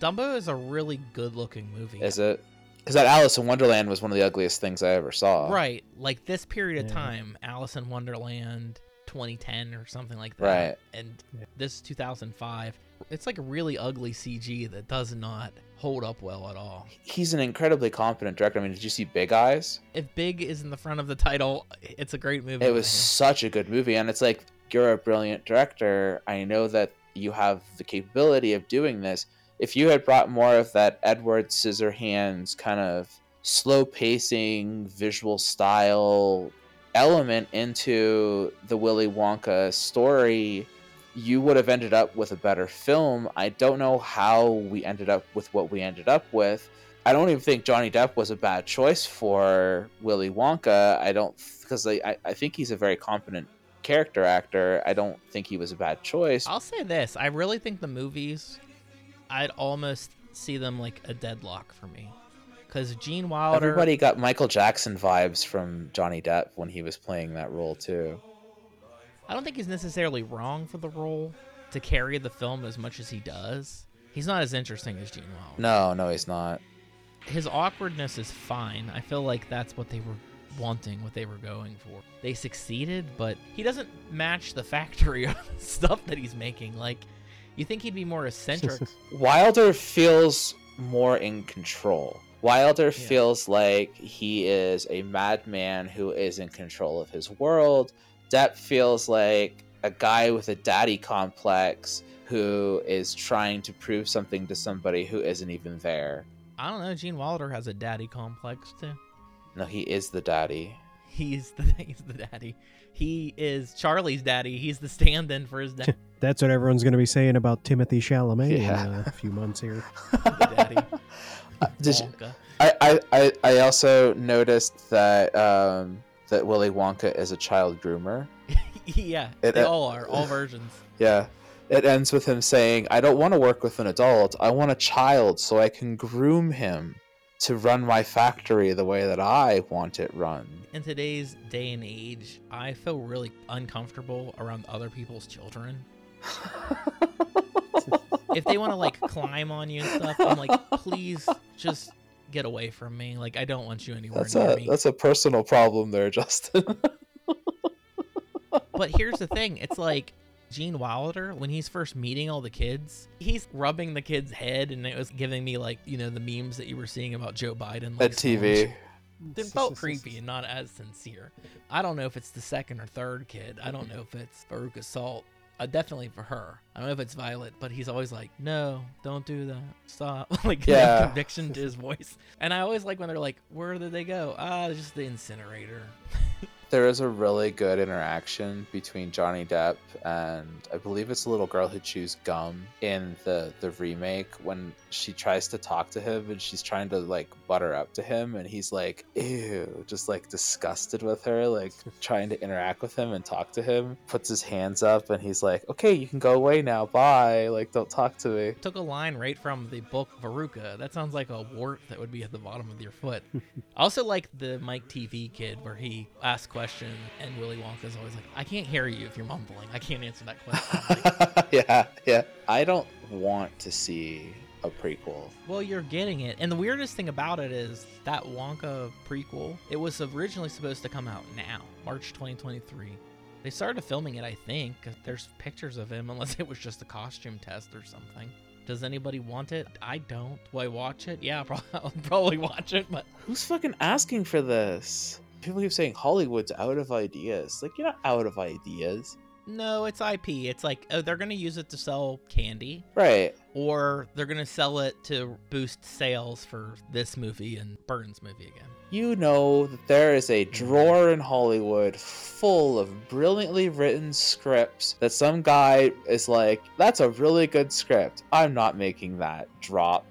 Dumbo is a really good looking movie. Is it? Because that Alice in Wonderland was one of the ugliest things I ever saw. Right. Like this period of Yeah. time, Alice in Wonderland 2010 or something like that. Right. And this 2005, it's like a really ugly CG that does not hold up well at all. He's an incredibly competent director. I mean, did you see Big Eyes? If Big is in the front of the title, it's a great movie. It was such a good movie, and it's like you're a brilliant director. I know that you have the capability of doing this. If you had brought more of that Edward Scissorhands kind of slow pacing visual style element into the Willy Wonka story, you would have ended up with a better film. I don't know how we ended up with what we ended up with. I don't even think Johnny Depp was a bad choice for Willy Wonka. I don't because I, I think he's a very competent character actor. I don't think he was a bad choice. I'll say this: I really think the movies, I'd almost see them like a deadlock for me, because Gene Wilder. Everybody got Michael Jackson vibes from Johnny Depp when he was playing that role too. I don't think he's necessarily wrong for the role to carry the film as much as he does. He's not as interesting as Gene Wilder. No, no, he's not. His awkwardness is fine. I feel like that's what they were wanting, what they were going for. They succeeded, but he doesn't match the factory of stuff that he's making. Like, you think he'd be more eccentric? Wilder feels more in control. Wilder feels like he is a madman who is in control of his world. Depp feels like a guy with a daddy complex who is trying to prove something to somebody who isn't even there. I don't know. Gene Wilder has a daddy complex too. No, he is the daddy. He's the he's the daddy. He is Charlie's daddy. He's the stand-in for his dad. That's what everyone's going to be saying about Timothée Chalamet uh, Yeah. in a few months here. the daddy. Did you-. I, I, I, I also noticed that um, that Willy Wonka is a child groomer. yeah, It- they all are. All versions. Yeah. It ends with him saying, I don't want to work with an adult. I want a child so I can groom him to run my factory the way that I want it run. In today's day and age, I feel really uncomfortable around other people's children. if they want to like climb on you and stuff, I'm like, please just get away from me. Like, I don't want you anywhere That's near a me. that's a personal problem there, Justin. But here's the thing: it's like Gene Wilder when he's first meeting all the kids, he's rubbing the kid's head, and it was giving me like you know the memes that you were seeing about Joe Biden like, At TV. songs. It felt creepy and not as sincere. I don't know if it's the second or third kid. I don't know if it's Veruca Salt. Uh, definitely for her. I don't know if it's Violet, but he's always like, "No, don't do that. Stop!" like Yeah. conviction to his voice. And I always like when they're like, "Where did they go?" Ah, just the incinerator. there is a really good interaction between Johnny Depp and I believe it's the little girl who chews gum in the the remake when she tries to talk to him and she's trying to like butter up to him and he's like ew just like disgusted with her like trying to interact with him and talk to him puts his hands up and he's like okay you can go away now bye like don't talk to me took a line right from the book Veruca. That sounds like a wart that would be at the bottom of your foot. I also like the Mike TV kid where he asks questions question, and Willy Wonka's always like, "I can't hear you if you're mumbling. I can't answer that question." yeah, yeah. I don't want to see a prequel. Well, you're getting it. And the weirdest thing about it is that Wonka prequel, it was originally supposed to come out now, March 2023. They started filming it, I think. There's pictures of him, unless it was just a costume test or something. Does anybody want it? I don't. Will I watch it? Yeah, I'll probably watch it, but Who's fucking asking for this? People keep saying Hollywood's out of ideas. Like you're not out of ideas, no, it's IP. It's like, oh, they're going to use it to sell candy, right? or they're going to sell it to boost sales for this movie and Burton's movie again. You know that there is a drawer in Hollywood full of brilliantly written scripts that some guy is like, "That's a really good script. I'm not making that." Drop.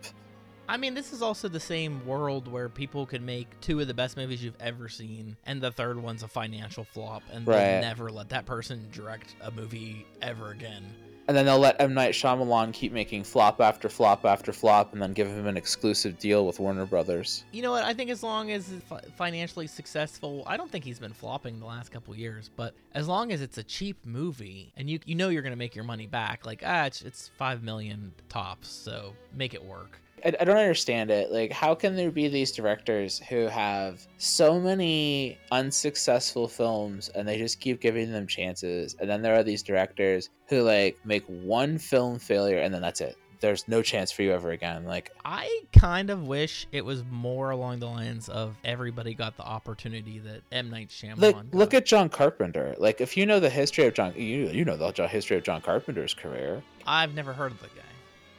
I mean, this is also the same world where people could make two of the best movies you've ever seen, and the third one's a financial flop, and Right. they'll never let that person direct a movie ever again. And then they'll let M Night Shyamalan keep making flop after flop after flop, and then give him an exclusive deal with Warner Brothers. You know what? I think as long as it's financially successful, I don't think he's been flopping the last couple years. But as long as it's a cheap movie and you you know you're gonna make your money back, like ah, it's, it's five million tops, so make it work. I, I don't understand it. Like, how can there be these directors who have so many unsuccessful films and they just keep giving them chances? And then there are these directors who, like, make one film failure and then that's it. There's no chance for you ever again. Like, I kind of wish it was more along the lines of everybody got the opportunity that M Night Shyamalan. look, got. look at John Carpenter. Like, if you know the history of John, you, you know the history of John Carpenter's career. I've never heard of the guy.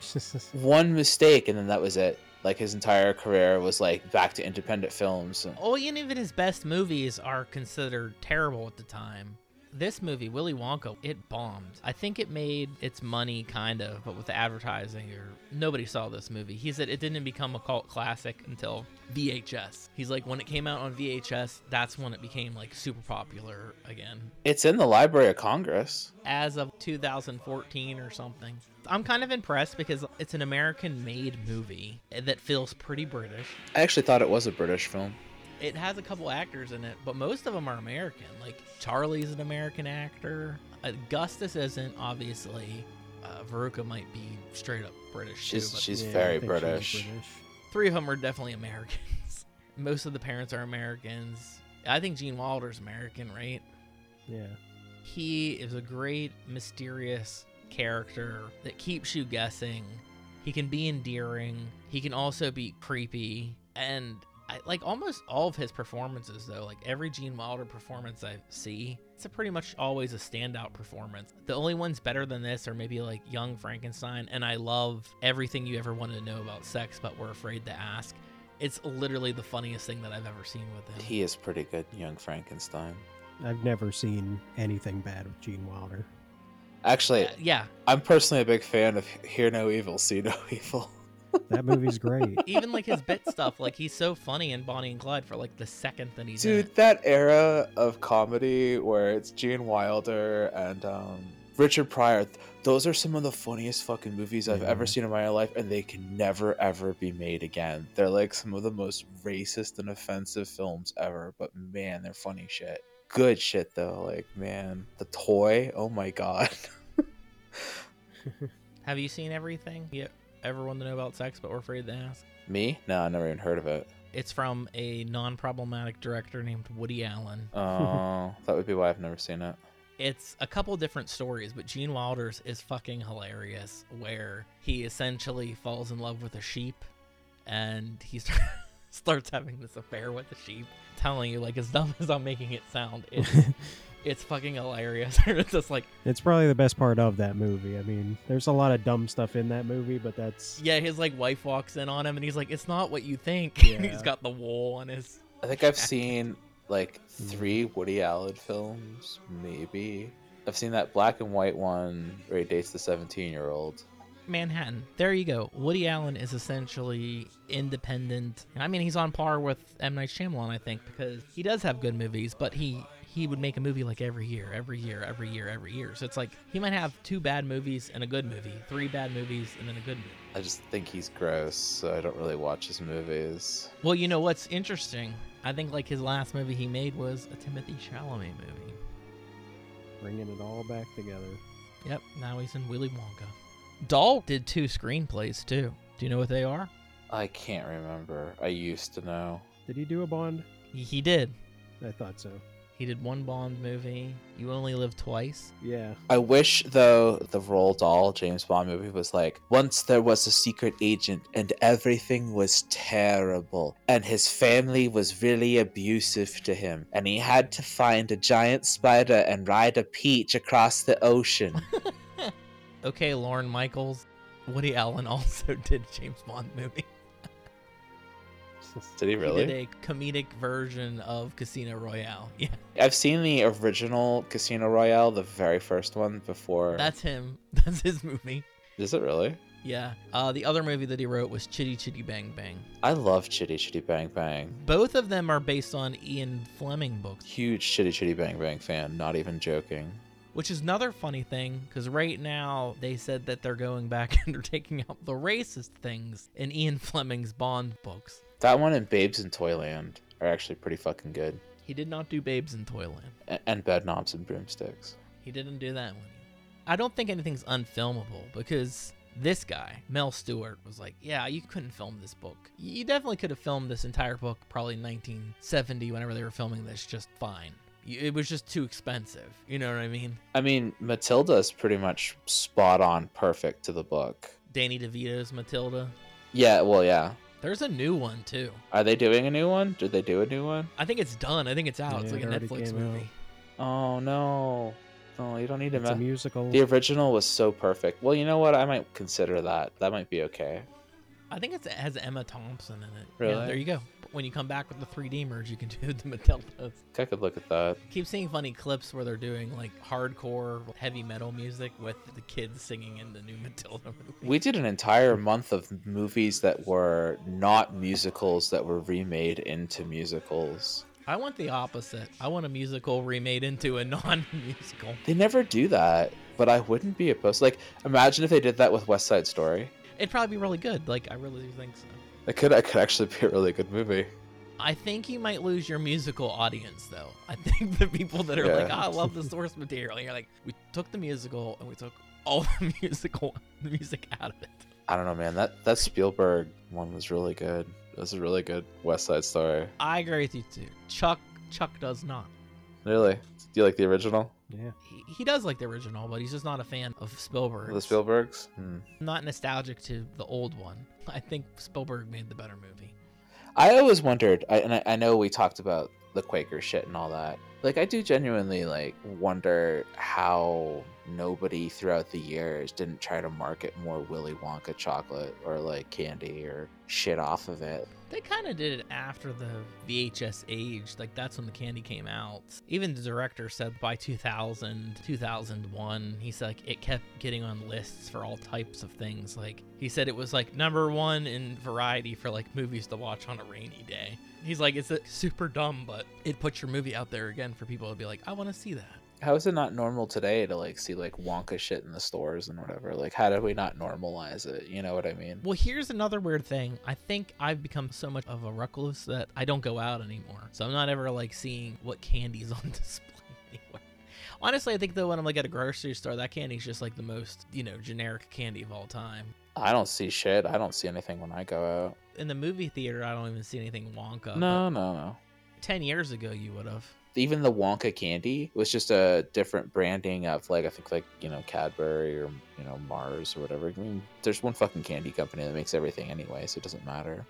One mistake and then that was it. Like, his entire career was, like, back to independent films. Oh, and even his best movies are considered terrible at the time. This movie, Willy Wonka, it bombed. I think it made its money kind of, but with the advertising, or nobody saw this movie. He said it didn't become a cult classic until VHS. He's like, when it came out on VHS, that's when it became like super popular again. It's in the Library of Congress. As of 2014 or something. I'm kind of impressed because it's an American made movie that feels pretty British. I actually thought it was a British film. It has a couple actors in it, but most of them are American. Like Charlie's an American actor. Augustus isn't, obviously. Uh, Veruca might be straight up British She's- too. But she's Yeah, very think she's British. Three of them are definitely Americans. most of the parents are Americans. I think Gene Wilder's American, right? Yeah. He is a great, mysterious character that keeps you guessing. He can be endearing. He can also be creepy. And I, like almost all of his performances, though, like every Gene Wilder performance I see, it's a pretty much always a standout performance. The only ones better than this are maybe like Young Frankenstein. And I love everything you ever wanted to know about sex, but were afraid to ask. It's literally the funniest thing that I've ever seen with him. He is pretty good, Young Frankenstein. I've never seen anything bad with Gene Wilder. Actually, yeah. I'm personally a big fan of Hear No Evil, See No Evil. That movie's great. Even like his bit stuff, like he's so funny in Bonnie and Clyde for like the second that he's in it. Dude, that era of comedy where it's Gene Wilder and um, Richard Pryor, those are some of the funniest fucking movies I've ever seen in my life, and they can never ever be made again. They're like some of the most racist and offensive films ever, but man, they're funny shit. Good shit though, like man, the toy, oh my god. Have you seen everything? You ever want to know about sex but were afraid to ask? Me? No, I never even heard of it. It's from a non-problematic director named Woody Allen. Oh, that would be why I've never seen it. It's a couple different stories, but Gene Wilder's is fucking hilarious. Where he essentially falls in love with a sheep, and he start, starts having this affair with the sheep. Telling you, like as dumb as I'm making it sound, it's it's fucking hilarious. it's just like It's probably the best part of that movie. I mean, there's a lot of dumb stuff in that movie, but that's Yeah, his like wife walks in on him and he's like, "It's not what you think." Yeah. he's got the wool on his. I think I've seen like three mm. Woody Allen films, maybe. I've seen that black and white one where he dates the 17 year old. Manhattan. There you go. Woody Allen is essentially independent. I mean, he's on par with M Night Shyamalan, I think, because he does have good movies, but he he would make a movie like every year, every year, every year, every year. So it's like he might have two bad movies and a good movie, three bad movies and then a good movie. I just think he's gross, so I don't really watch his movies. Well, you know what's interesting I think like his last movie he made was a Timothée Chalamet movie. Bringing it all back together. Yep, now he's in Willy Wonka. Dahl did two screenplays too. Do you know what they are? I can't remember. I used to know. Did he do a Bond? He, he did. I thought so. He did one Bond movie. You Only Live Twice. Yeah. I wish, though, the Roald Dahl James Bond movie was like once there was a secret agent and everything was terrible, and his family was really abusive to him, and he had to find a giant spider and ride a peach across the ocean. Okay, Lorne Michaels. Woody Allen also did a James Bond movie. Did he really? He really? did a comedic version of Casino Royale. Yeah, I've seen the original Casino Royale, the very first one before. that's him. That's his movie. Is it really? Yeah. Uh, the other movie that he wrote was Chitty Chitty Bang Bang. I love Chitty Chitty Bang Bang. Both of them are based on Ian Fleming books, Huge Chitty Chitty Bang Bang fan, not even joking. Which is another funny thing because right now they said that they're going back and they're taking out the racist things in Ian Fleming's Bond books. That one and Babes in Toyland are actually pretty fucking good. He did not do Babes in Toyland. A- And Bed Knobs and Broomsticks. He didn't do that one. I don't think anything's unfilmable because this guy, Mel Stuart, was like, Yeah, you couldn't film this book. You definitely could have filmed this entire book probably in 1970 whenever they were filming this just fine. Y- It was just too expensive. You know what I mean? I mean, Matilda is pretty much spot on perfect to the book. Danny DeVito's Matilda. Yeah, well, yeah. There's a new one too. Are they doing a new one? Did they do a new one? I think it's done. I think it's out. it's like a it already Netflix came out. movie. Oh, no. No, you don't need to. It's a musical. the original was so perfect. Well, you know what? I might consider that. That might be okay. I think it's, it has Emma Thompson in it. Yeah, Really? there you go. When you come back with the 3D merge, you can do the Matildas. I could look at that. keep seeing funny clips where they're doing like hardcore heavy metal music with the kids singing in the new Matilda movie. We did an entire month of movies that were not musicals that were remade into musicals. I want the opposite. I want a musical remade into a non-musical. They never do that, but I wouldn't be opposed. Like, imagine if they did that with West Side Story. It'd probably be really good. Like I really do think so. It could, it could actually be a really good movie. I think you might lose your musical audience though. I think the people that are like, oh, I love the source material. And you're like, we took the musical and we took all the musical music out of it. I don't know, man. That that Spielberg one was really good. It was a really good West Side Story. I agree with you too. Chuck Chuck does not. Really? Do you like the original? Yeah. He, he does like the original, but he's just not a fan of Spielberg. The Spielbergs? Hmm. not nostalgic to the old one. I think Spielberg made the better movie. I always wondered, I, and I, I know we talked about the Quaker shit and all that. Like, I do genuinely like wonder how nobody throughout the years didn't try to market more Willy Wonka chocolate or like candy or shit off of it. They kind of did it after the VHS age. Like, that's when the candy came out. Even the director said by 2000, 2001, he said like, it kept getting on lists for all types of things. Like, he said it was like number one in variety for like movies to watch on a rainy day. He's like, it's super dumb, but it puts your movie out there again for people to be like, I want to see that. How is it not normal today to like see like Wonka shit in the stores and whatever? Like, how did we not normalize it? You know what I mean? Well, here's another weird thing. I think I've become so much of a recluse that I don't go out anymore. So I'm not ever like seeing what candy's on display anywhere. Honestly, I think though when I'm like at a grocery store, that candy's just like the most, you know, generic candy of all time. I don't see shit. I don't see anything when I go out. In the movie theater, I don't even see anything Wonka. No, no, no. Ten years ago, you would have. Even the Wonka candy was just a different branding of like I think like you know Cadbury or you know Mars or whatever. I mean, there's one fucking candy company that makes everything anyway, so it doesn't matter.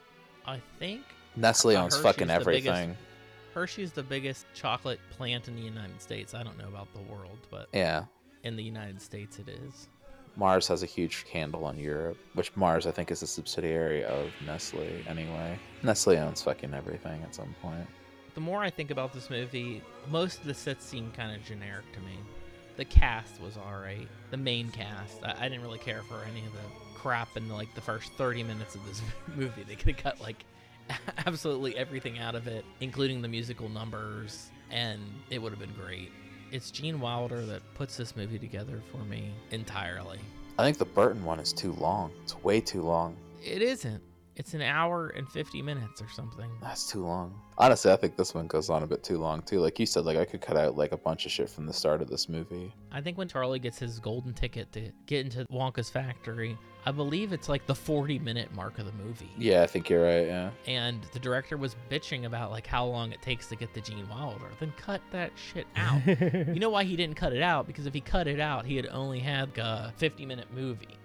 I think Nestle owns Hershey's fucking the biggest- everything. Hershey's the biggest chocolate plant in the United States. I don't know about the world, but Yeah, in the United States, it is. Mars has a huge handle on Europe, which Mars I think is a subsidiary of Nestle anyway. Nestle owns fucking everything at some point. The more I think about this movie, most of the sets seem kind of generic to me. The cast was alright. The main cast, I, I didn't really care for any of the crap in like the first 30 minutes of this movie. They could have cut like absolutely everything out of it, including the musical numbers, and it would have been great. It's Gene Wilder that puts this movie together for me entirely. I think the Burton one is too long. It's way too long. It isn't. It's an hour and 50 minutes or something. That's too long. Honestly, I think this one goes on a bit too long too. Like you said, like I could cut out like a bunch of shit from the start of this movie. I think when Charlie gets his golden ticket to get into Wonka's factory, I believe it's like the 40 minute mark of the movie. Yeah, I think you're right. Yeah. And the director was bitching about like how long it takes to get the Gene Wilder. Then cut that shit out. you know why he didn't cut it out? Because if he cut it out, he had only had like, a 50 minute movie.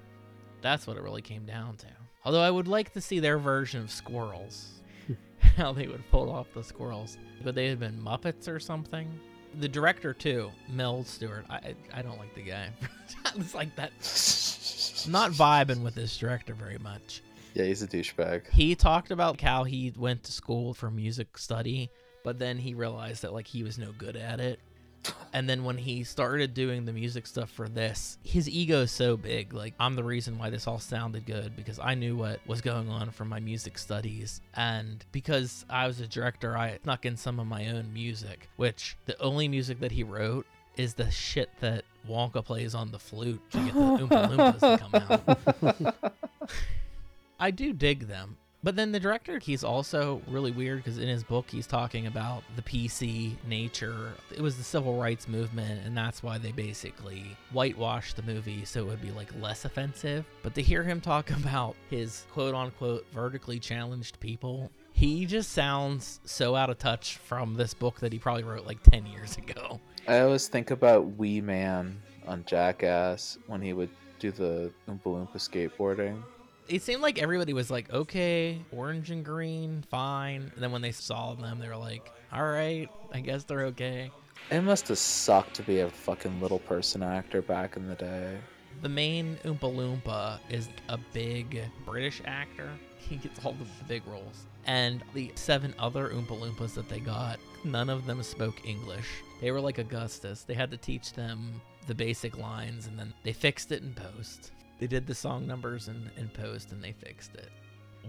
That's what it really came down to. Although I would like to see their version of squirrels. Hmm. how they would pull off the squirrels. But they had been Muppets or something. The director too, Mel Stuart. I I don't like the guy. it's like that. Not vibing with this director very much. Yeah, he's a douchebag. He talked about how he went to school for music study, but then he realized that like he was no good at it. And then when he started doing the music stuff for this, his ego is so big. Like, I'm the reason why this all sounded good because I knew what was going on from my music studies. And because I was a director, I snuck in some of my own music, which the only music that he wrote is the shit that Wonka plays on the flute to get the Oompa Loompas to come out. I do dig them. But then the director, he's also really weird because in his book, he's talking about the PC nature. It was the civil rights movement, and that's why they basically whitewashed the movie so it would be like less offensive. But to hear him talk about his quote unquote vertically challenged people, he just sounds so out of touch from this book that he probably wrote like 10 years ago. I always think about Wee Man on Jackass when he would do the Oompa Loompa skateboarding. It seemed like everybody was like, okay, orange and green, fine. And then when they saw them, they were like, all right, I guess they're okay. It must have sucked to be a fucking little person actor back in the day. The main Oompa Loompa is a big British actor. He gets all the big roles. And the seven other Oompa Loompas that they got, none of them spoke English. They were like Augustus. They had to teach them the basic lines and then they fixed it in post. They did the song numbers in, in post and they fixed it.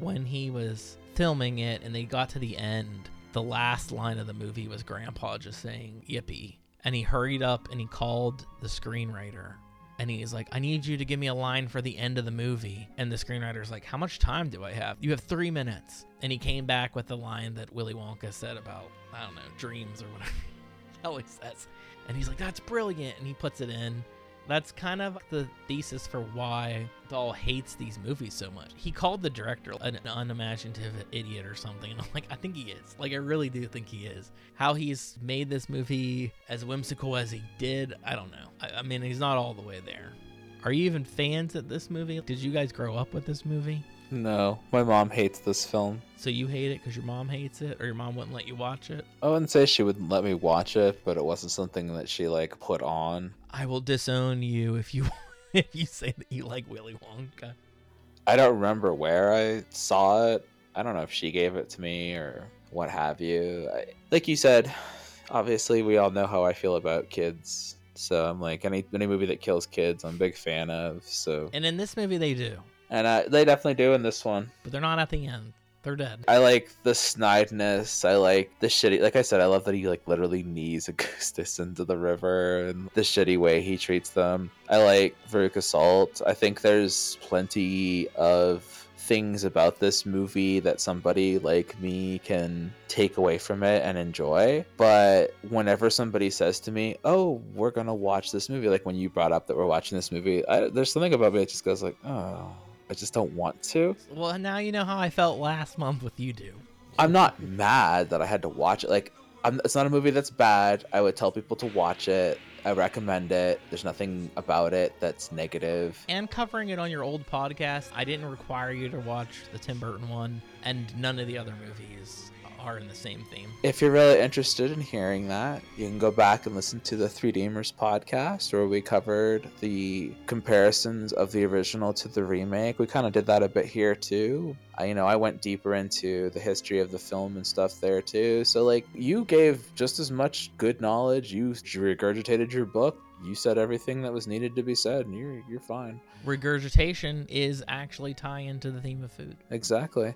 When he was filming it and they got to the end, the last line of the movie was Grandpa just saying, Yippee. And he hurried up and he called the screenwriter and he's like, I need you to give me a line for the end of the movie. And the screenwriter's like, How much time do I have? You have three minutes. And he came back with the line that Willy Wonka said about, I don't know, dreams or whatever. he says. And he's like, That's brilliant. And he puts it in. That's kind of the thesis for why Dahl hates these movies so much. He called the director an unimaginative idiot or something. And I'm like, I think he is. Like, I really do think he is. How he's made this movie as whimsical as he did, I don't know. I, I mean, he's not all the way there. Are you even fans of this movie? Did you guys grow up with this movie? No, my mom hates this film. So you hate it because your mom hates it, or your mom wouldn't let you watch it? I wouldn't say she wouldn't let me watch it, but it wasn't something that she like put on. I will disown you if you if you say that you like Willy Wonka. I don't remember where I saw it. I don't know if she gave it to me or what have you. I, like you said, obviously we all know how I feel about kids. So I'm like any any movie that kills kids, I'm a big fan of. So And in this movie, they do, and uh, they definitely do in this one. but they're not at the end. They're dead. I like the snideness. I like the shitty. Like I said, I love that he like literally knees Augustus into the river and the shitty way he treats them. I like Veruca Salt. I think there's plenty of things about this movie that somebody like me can take away from it and enjoy. But whenever somebody says to me, "Oh, we're gonna watch this movie," like when you brought up that we're watching this movie, I, there's something about me that just goes like, "Oh." I just don't want to. Well, now you know how I felt last month with you do. I'm not mad that I had to watch it. Like, I'm, it's not a movie that's bad. I would tell people to watch it. I recommend it. There's nothing about it that's negative. And covering it on your old podcast, I didn't require you to watch the Tim Burton one, and none of the other movies are in the same theme. If you're really interested in hearing that, you can go back and listen to the 3Dmers podcast where we covered the comparisons of the original to the remake. We kind of did that a bit here too. I, you know, I went deeper into the history of the film and stuff there too. So, like, you gave just as much good knowledge. You regurgitated your book. You said everything that was needed to be said, and you're you're fine. Regurgitation is actually tie into the theme of food. Exactly.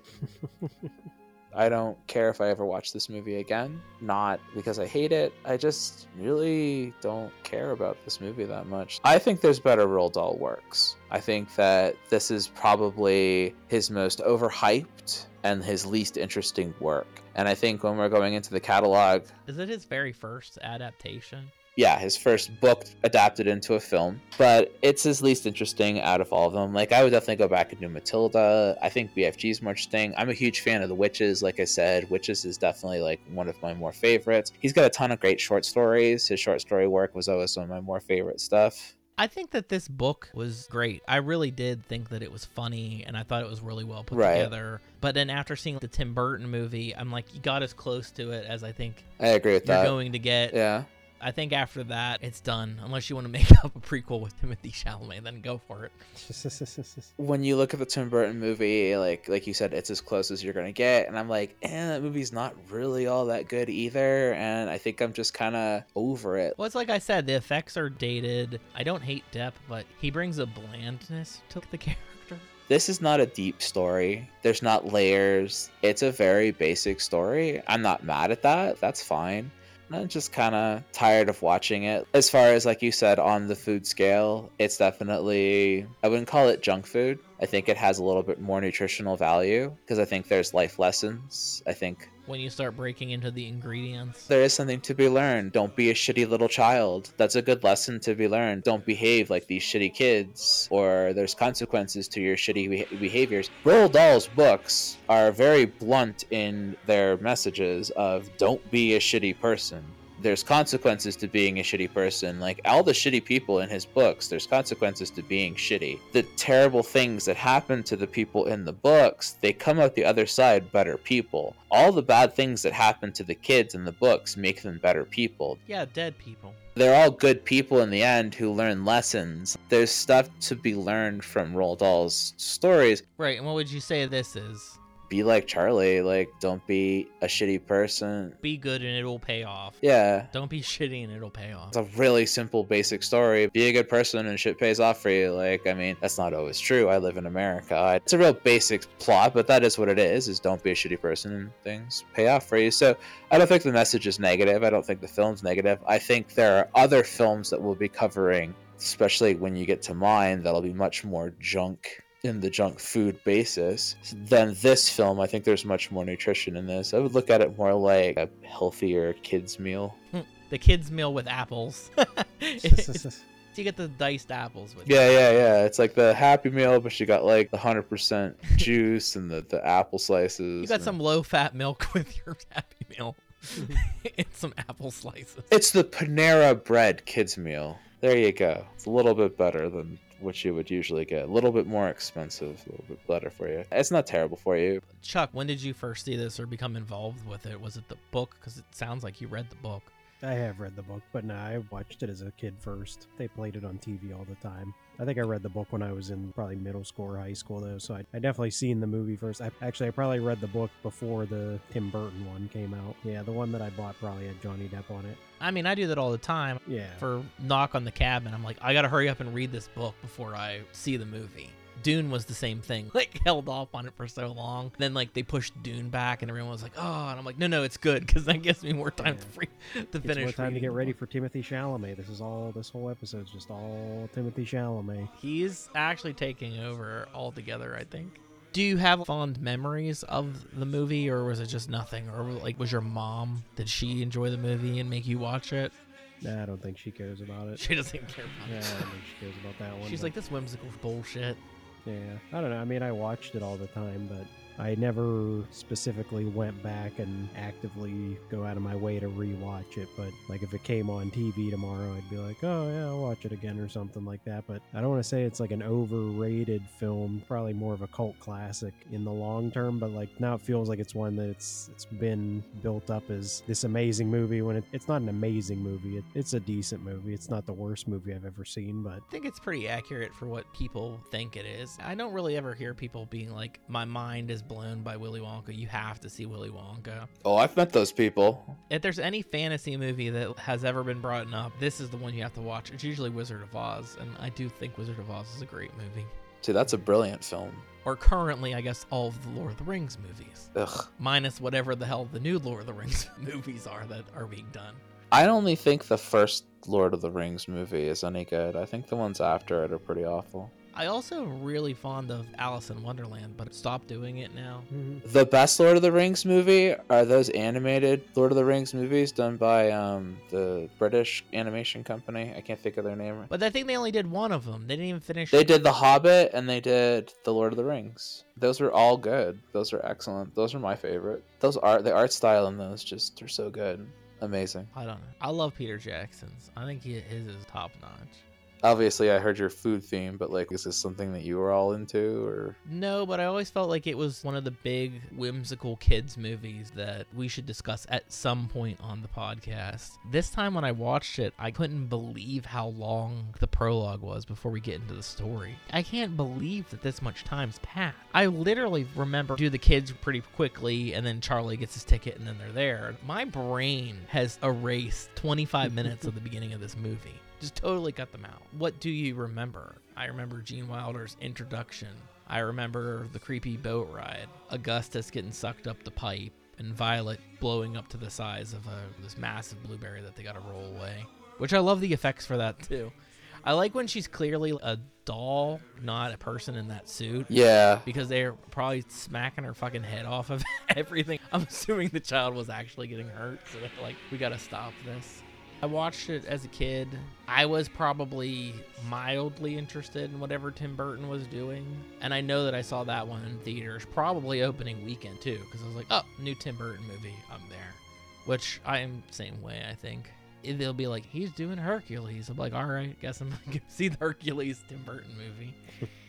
I don't care if I ever watch this movie again. Not because I hate it. I just really don't care about this movie that much. I think there's better Roald Dahl works. I think that this is probably his most overhyped and his least interesting work. And I think when we're going into the catalog, Is it his very first adaptation? Yeah, his first book adapted into a film, but it's his least interesting out of all of them. Like, I would definitely go back and do Matilda. I think BFG's more interesting. I'm a huge fan of The Witches. Like I said, Witches is definitely like one of my more favorites. He's got a ton of great short stories. His short story work was always some of my more favorite stuff. I think that this book was great. I really did think that it was funny and I thought it was really well put Right. together. But then after seeing the Tim Burton movie, I'm like, you got as close to it as I think I agree with you're that. going to get. Yeah. I think after that, it's done. Unless you want to make up a prequel with Timothée Chalamet, then go for it. when you look at the Tim Burton movie, like like you said, it's as close as you're gonna get, and I'm like, eh, that movie's not really all that good either, and I think I'm just kind of over it. Well, it's like I said, the effects are dated. I don't hate Depp, but he brings a blandness to the character. This is not a deep story. There's not layers. It's a very basic story. I'm not mad at that. That's fine. I'm just kind of tired of watching it. As far as, like you said, on the food scale, it's definitely, I wouldn't call it junk food. I think it has a little bit more nutritional value because I think there's life lessons. I think When you start breaking into the ingredients, there is something to be learned. Don't be a shitty little child. That's a good lesson to be learned. Don't behave like these shitty kids, or there's consequences to your shitty beh- behaviors. Roald Dahl's books are very blunt in their messages of don't be a shitty person. There's consequences to being a shitty person. Like all the shitty people in his books, there's consequences to being shitty. The terrible things that happen to the people in the books, they come out the other side better people. All the bad things that happen to the kids in the books make them better people. yeah, dead people. They're all good people in the end who learn lessons. There's stuff to be learned from Roald Dahl's stories. Right, and what would you say this is? Be like Charlie, like don't be a shitty person. Be good and it'll pay off. Yeah. Don't be shitty and it'll pay off. It's a really simple, basic story. Be a good person and shit pays off for you. Like, I mean, that's not always true. I live in America. It's a real basic plot, but that is what it is, is don't be a shitty person and things pay off for you. So I don't think the message is negative. I don't think the film's negative. I think there are other films that we'll be covering, especially when you get to mine, that'll be much more junk in the junk food basis than this film. I think there's much more nutrition in this. I would look at it more like a healthier kids meal. Hmm. the kids' meal with apples. It's- you get the diced apples with. Yeah, yeah, yeah. It's like the Happy Meal, but you got like the hundred percent juice and the, the apple slices. You got and- some low-fat milk with your Happy Meal and some apple slices. It's the Panera Bread kids meal. There you go. It's a little bit better than what you would usually get. A little bit more expensive, a little bit better for you. It's not terrible for you. Chuck, when did you first see this or become involved with it? Was it the book? Because it sounds like you read the book. I have read the book, but no, I watched it as a kid first. They played it on TV all the time. I think I read the book when I was in probably middle school or high school, though. So I, I definitely seen the movie first. I actually I probably read the book before the Tim Burton one came out. Yeah, the one that I bought probably had Johnny Depp on it. I mean, I do that all the time. Yeah. For knock on the cabin, I'm like, I gotta hurry up and read this book before I see the movie. Dune was the same thing. Like held off on it for so long. Then like they pushed Dune back, and everyone was like, "Oh," and I'm like, "No, no, it's good because that gives me more time to free to It's finish." more time to get ready for Timothée Chalamet. This is all. This whole episode's just all Timothée Chalamet. He's actually taking over altogether, I think. Do you have fond memories of the movie, or was it just nothing? Or like, was your mom? Did she enjoy the movie and make you watch it? Nah, I don't think she cares about it. She doesn't care about Yeah, it. I don't think she cares about that one. She's but- like, this whimsical bullshit. Yeah, I don't know. I mean, I watched it all the time, but I never specifically went back and actively go out of my way to rewatch it. But like, if it came on TV tomorrow, I'd be like, oh yeah, I'll watch it again or something like that. But I don't want to say it's like an overrated film. Probably more of a cult classic in the long term. But like now, it feels like it's one that it's it's been built up as this amazing movie when it, it's not an amazing movie. It, it's a decent movie. It's not the worst movie I've ever seen, but I think it's pretty accurate for what people think it is. I don't really ever hear people being like, my mind is blown by Willy Wonka. You have to see Willy Wonka. Oh, I've met those people. If there's any fantasy movie that has ever been brought up, this is the one you have to watch. It's usually Wizard of Oz, and I do think Wizard of Oz is a great movie. See, that's a brilliant film. Or currently, I guess, all of the Lord of the Rings movies. Ugh. Minus whatever the hell the new Lord of the Rings movies are that are being done. I only think the first Lord of the Rings movie is any good. I think the ones after it are pretty awful. I also am really fond of Alice in Wonderland, but stop doing it now. The best Lord of the Rings movie are those animated Lord of the Rings movies done by um, the British animation company. I can't think of their name. But I think they only did one of them. They didn't even finish. They did The Hobbit and they did The Lord of the Rings. Those were all good. Those are excellent. Those are my favorite. Those art, the art style in those just are so good. Amazing. I don't know. I love Peter Jackson's. I think he, his is top notch. Obviously, I heard your food theme, but like, is this something that you were all into, or No, but I always felt like it was one of the big whimsical kids movies that we should discuss at some point on the podcast. This time when I watched it, I couldn't believe how long the prologue was before we get into the story. I can't believe that this much time's passed. I literally remember do the kids pretty quickly and then Charlie gets his ticket and then they're there. My brain has erased 25 minutes of the beginning of this movie. Just totally cut them out. What do you remember? I remember Gene Wilder's introduction. I remember the creepy boat ride. Augustus getting sucked up the pipe, and Violet blowing up to the size of a, this massive blueberry that they got to roll away. Which I love the effects for that too. I like when she's clearly a doll, not a person in that suit. Yeah. Because they're probably smacking her fucking head off of everything. I'm assuming the child was actually getting hurt, so they're like, we gotta stop this. I watched it as a kid. I was probably mildly interested in whatever Tim Burton was doing. And I know that I saw that one in theaters, probably opening weekend too, because I was like, oh, new Tim Burton movie, I'm there. Which I am same way, I think. They'll be like, he's doing Hercules. I'm like, all right, guess I'm gonna see the Hercules Tim Burton movie.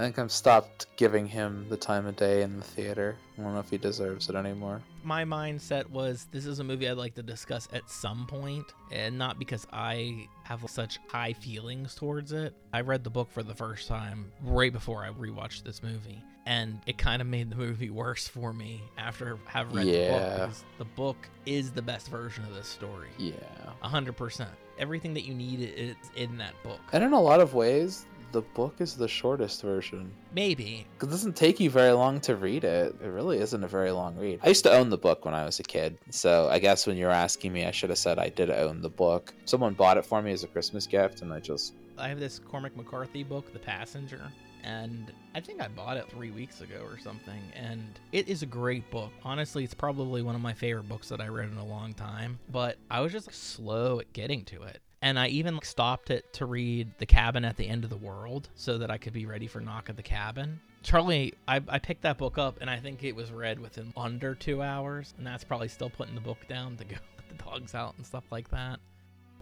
I think I'm stopped giving him the time of day in the theater. I don't know if he deserves it anymore. my mindset was this is a movie I'd like to discuss at some point, and not because I have such high feelings towards it. I read the book for the first time right before I rewatched this movie, and it kind of made the movie worse for me after having read the book Yeah. the book is the best version of this story. Yeah. Hundred percent. Everything that you need is in that book. And in a lot of ways, the book is the shortest version. Maybe. It doesn't take you very long to read it. It really isn't a very long read. I used to own the book when I was a kid, so I guess when you're asking me, I should have said I did own the book. Someone bought it for me as a Christmas gift, and I just I have this Cormac McCarthy book, The Passenger, and I think I bought it three weeks ago or something. And it is a great book. Honestly, it's probably one of my favorite books that I read in a long time. But I was just slow at getting to it. And I even stopped it to read The Cabin at the End of the World so that I could be ready for Knock at the Cabin. Charlie, I, I picked that book up and I think it was read within under two hours. And that's probably still putting the book down to go the dogs out and stuff like that.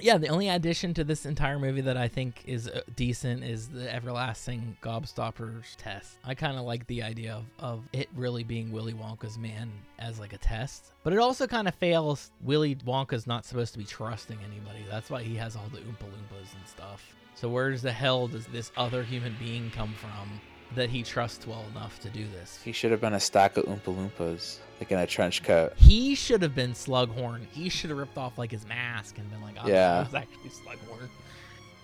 Yeah, the only addition to this entire movie that I think is uh, decent is the everlasting gobstoppers test. I kind of like the idea of, of it really being Willy Wonka's man as like a test, but it also kind of fails. Willy Wonka's not supposed to be trusting anybody. That's why he has all the Oompa Loompas and stuff. So where does the hell does this other human being come from that he trusts well enough to do this? he should have been a stack of Oompa Loompas, like in a trench coat. He should have been Slugworth. He should have ripped off like his mask and been like, oh, Yeah. yeah. was actually Slugworth.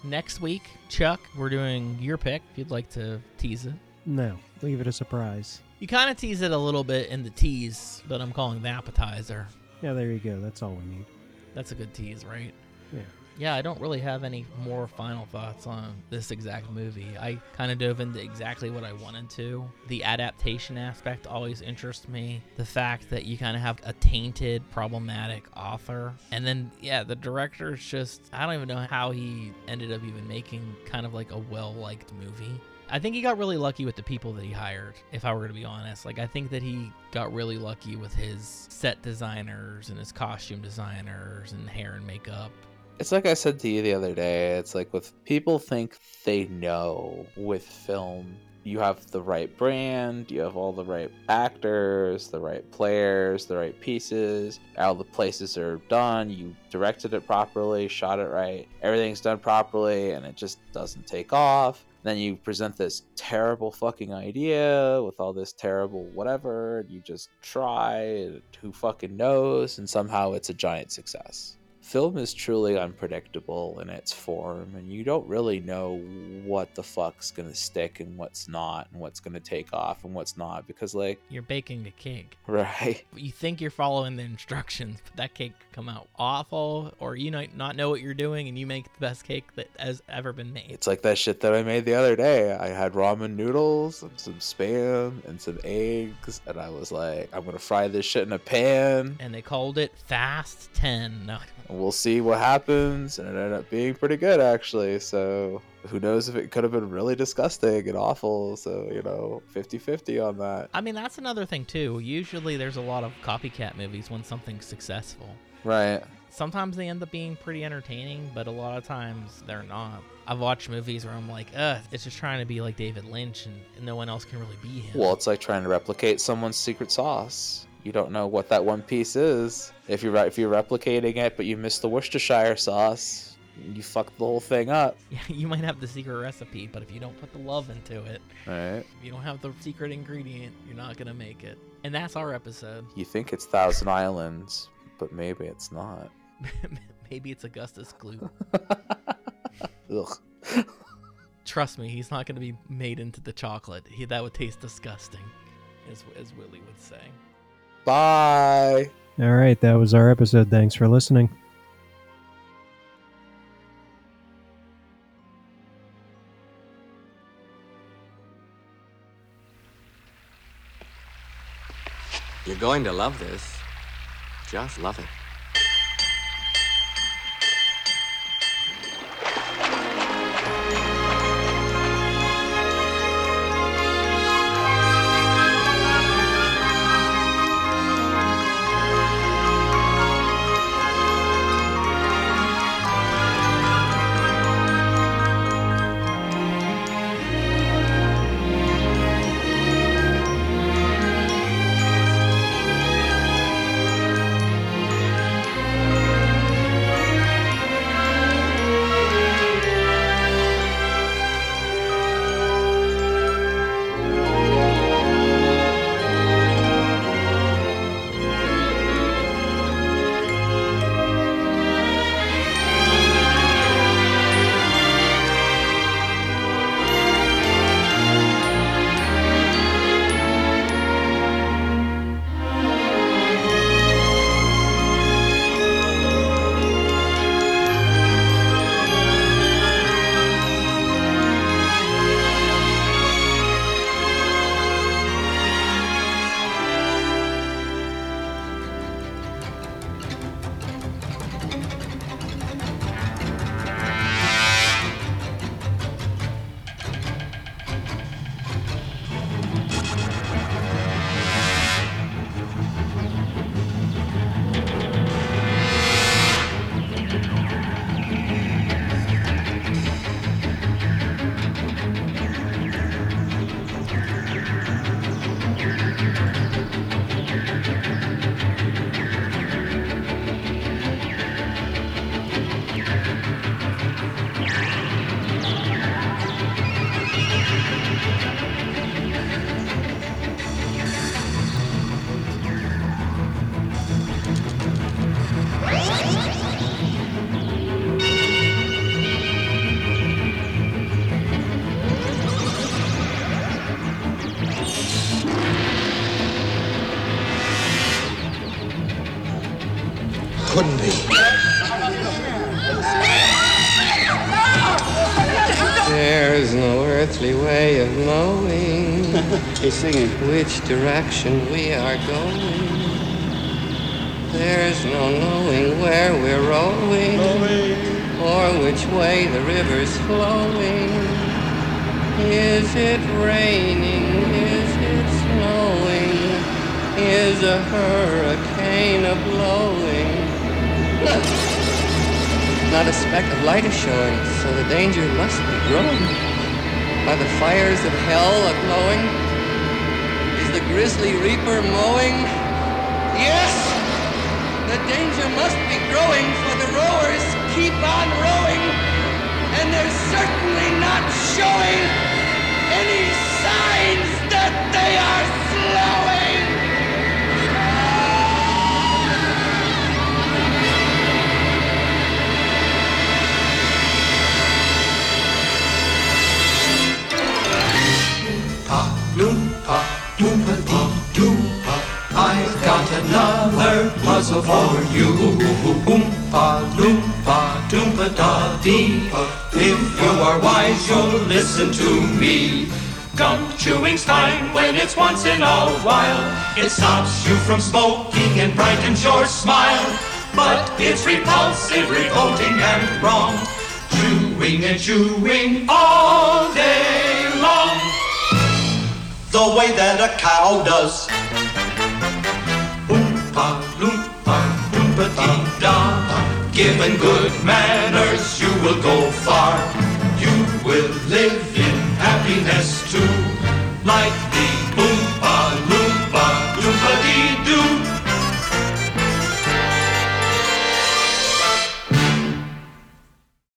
Next week, Chuck, we're doing your pick. If you'd like to tease it, No, leave it a surprise. you kind of tease it a little bit in the tease, but I'm calling the appetizer. Yeah, there you go. That's all we need. That's a good tease, right? Yeah. Yeah, I don't really have any more final thoughts on this exact movie. I kind of dove into exactly what I wanted to. The adaptation aspect always interests me. The fact that you kind of have a tainted, problematic author. And then, yeah, the director's just, I don't even know how he ended up even making kind of like a well liked movie. I think he got really lucky with the people that he hired, if I were to be honest. Like, I think that he got really lucky with his set designers and his costume designers and hair and makeup. It's like I said to you the other day. It's like with people think they know with film, you have the right brand, you have all the right actors, the right players, the right pieces, all the places are done, you directed it properly, shot it right, everything's done properly, and it just doesn't take off. Then you present this terrible fucking idea with all this terrible whatever, and you just try, who fucking knows, and somehow it's a giant success film is truly unpredictable in its form and you don't really know what the fuck's gonna stick and what's not and what's gonna take off and what's not because like You're baking a cake. right You think you're following the instructions, but that cake could come out awful, or you might not know what you're doing, and you make the best cake that has ever been made. it's like that shit that i made the other day i had ramen noodles and some spam and some eggs and i was like i'm gonna fry this shit in a pan And they called it Fast Ten. No, we'll see what happens and it ended up being pretty good actually so who knows if it could have been really disgusting and awful so you know 50-50 on that I mean that's another thing too. Usually there's a lot of copycat movies when something's successful. right Sometimes they end up being pretty entertaining, but a lot of times they're not. I've watched movies where I'm like, ugh, it's just trying to be like David Lynch, and no one else can really be him. well it's like trying to replicate someone's secret sauce you don't know what that one piece is if you're if you're replicating it but you miss the worcestershire sauce you fuck the whole thing up Yeah, you might have the secret recipe, but if you don't put the love into it, right if you don't have the secret ingredient, you're not gonna make it. And that's our episode. you think it's thousand islands but maybe it's not Maybe it's Augustus glue. Ugh. Trust me, he's not gonna be made into the chocolate. He, that would taste disgusting, as as Willy would say. Bye All right, that was our episode. Thanks for listening. You're going to love this. Just love it. Which direction we are going. There's no knowing where we're rowing or which way the river's flowing. Is it raining? Is it snowing? Is a hurricane a blowing? Not a speck of light is showing, so the danger must be growing. Are the fires of hell a glowing? The grisly reaper mowing? Yes! The danger must be growing, for the rowers keep on rowing, and they're certainly not showing any signs that they are slowing! Also for you. Oompa loompa doompa da dee. If you are wise, you'll listen to me. Gum chewing's fine when it's once in a while. It stops you from smoking and brightens your smile. But it's repulsive, revolting, and wrong. Chewing and chewing all day long. The way that a cow does. sympathy, Given good manners, you will go far. You will live in happiness too, like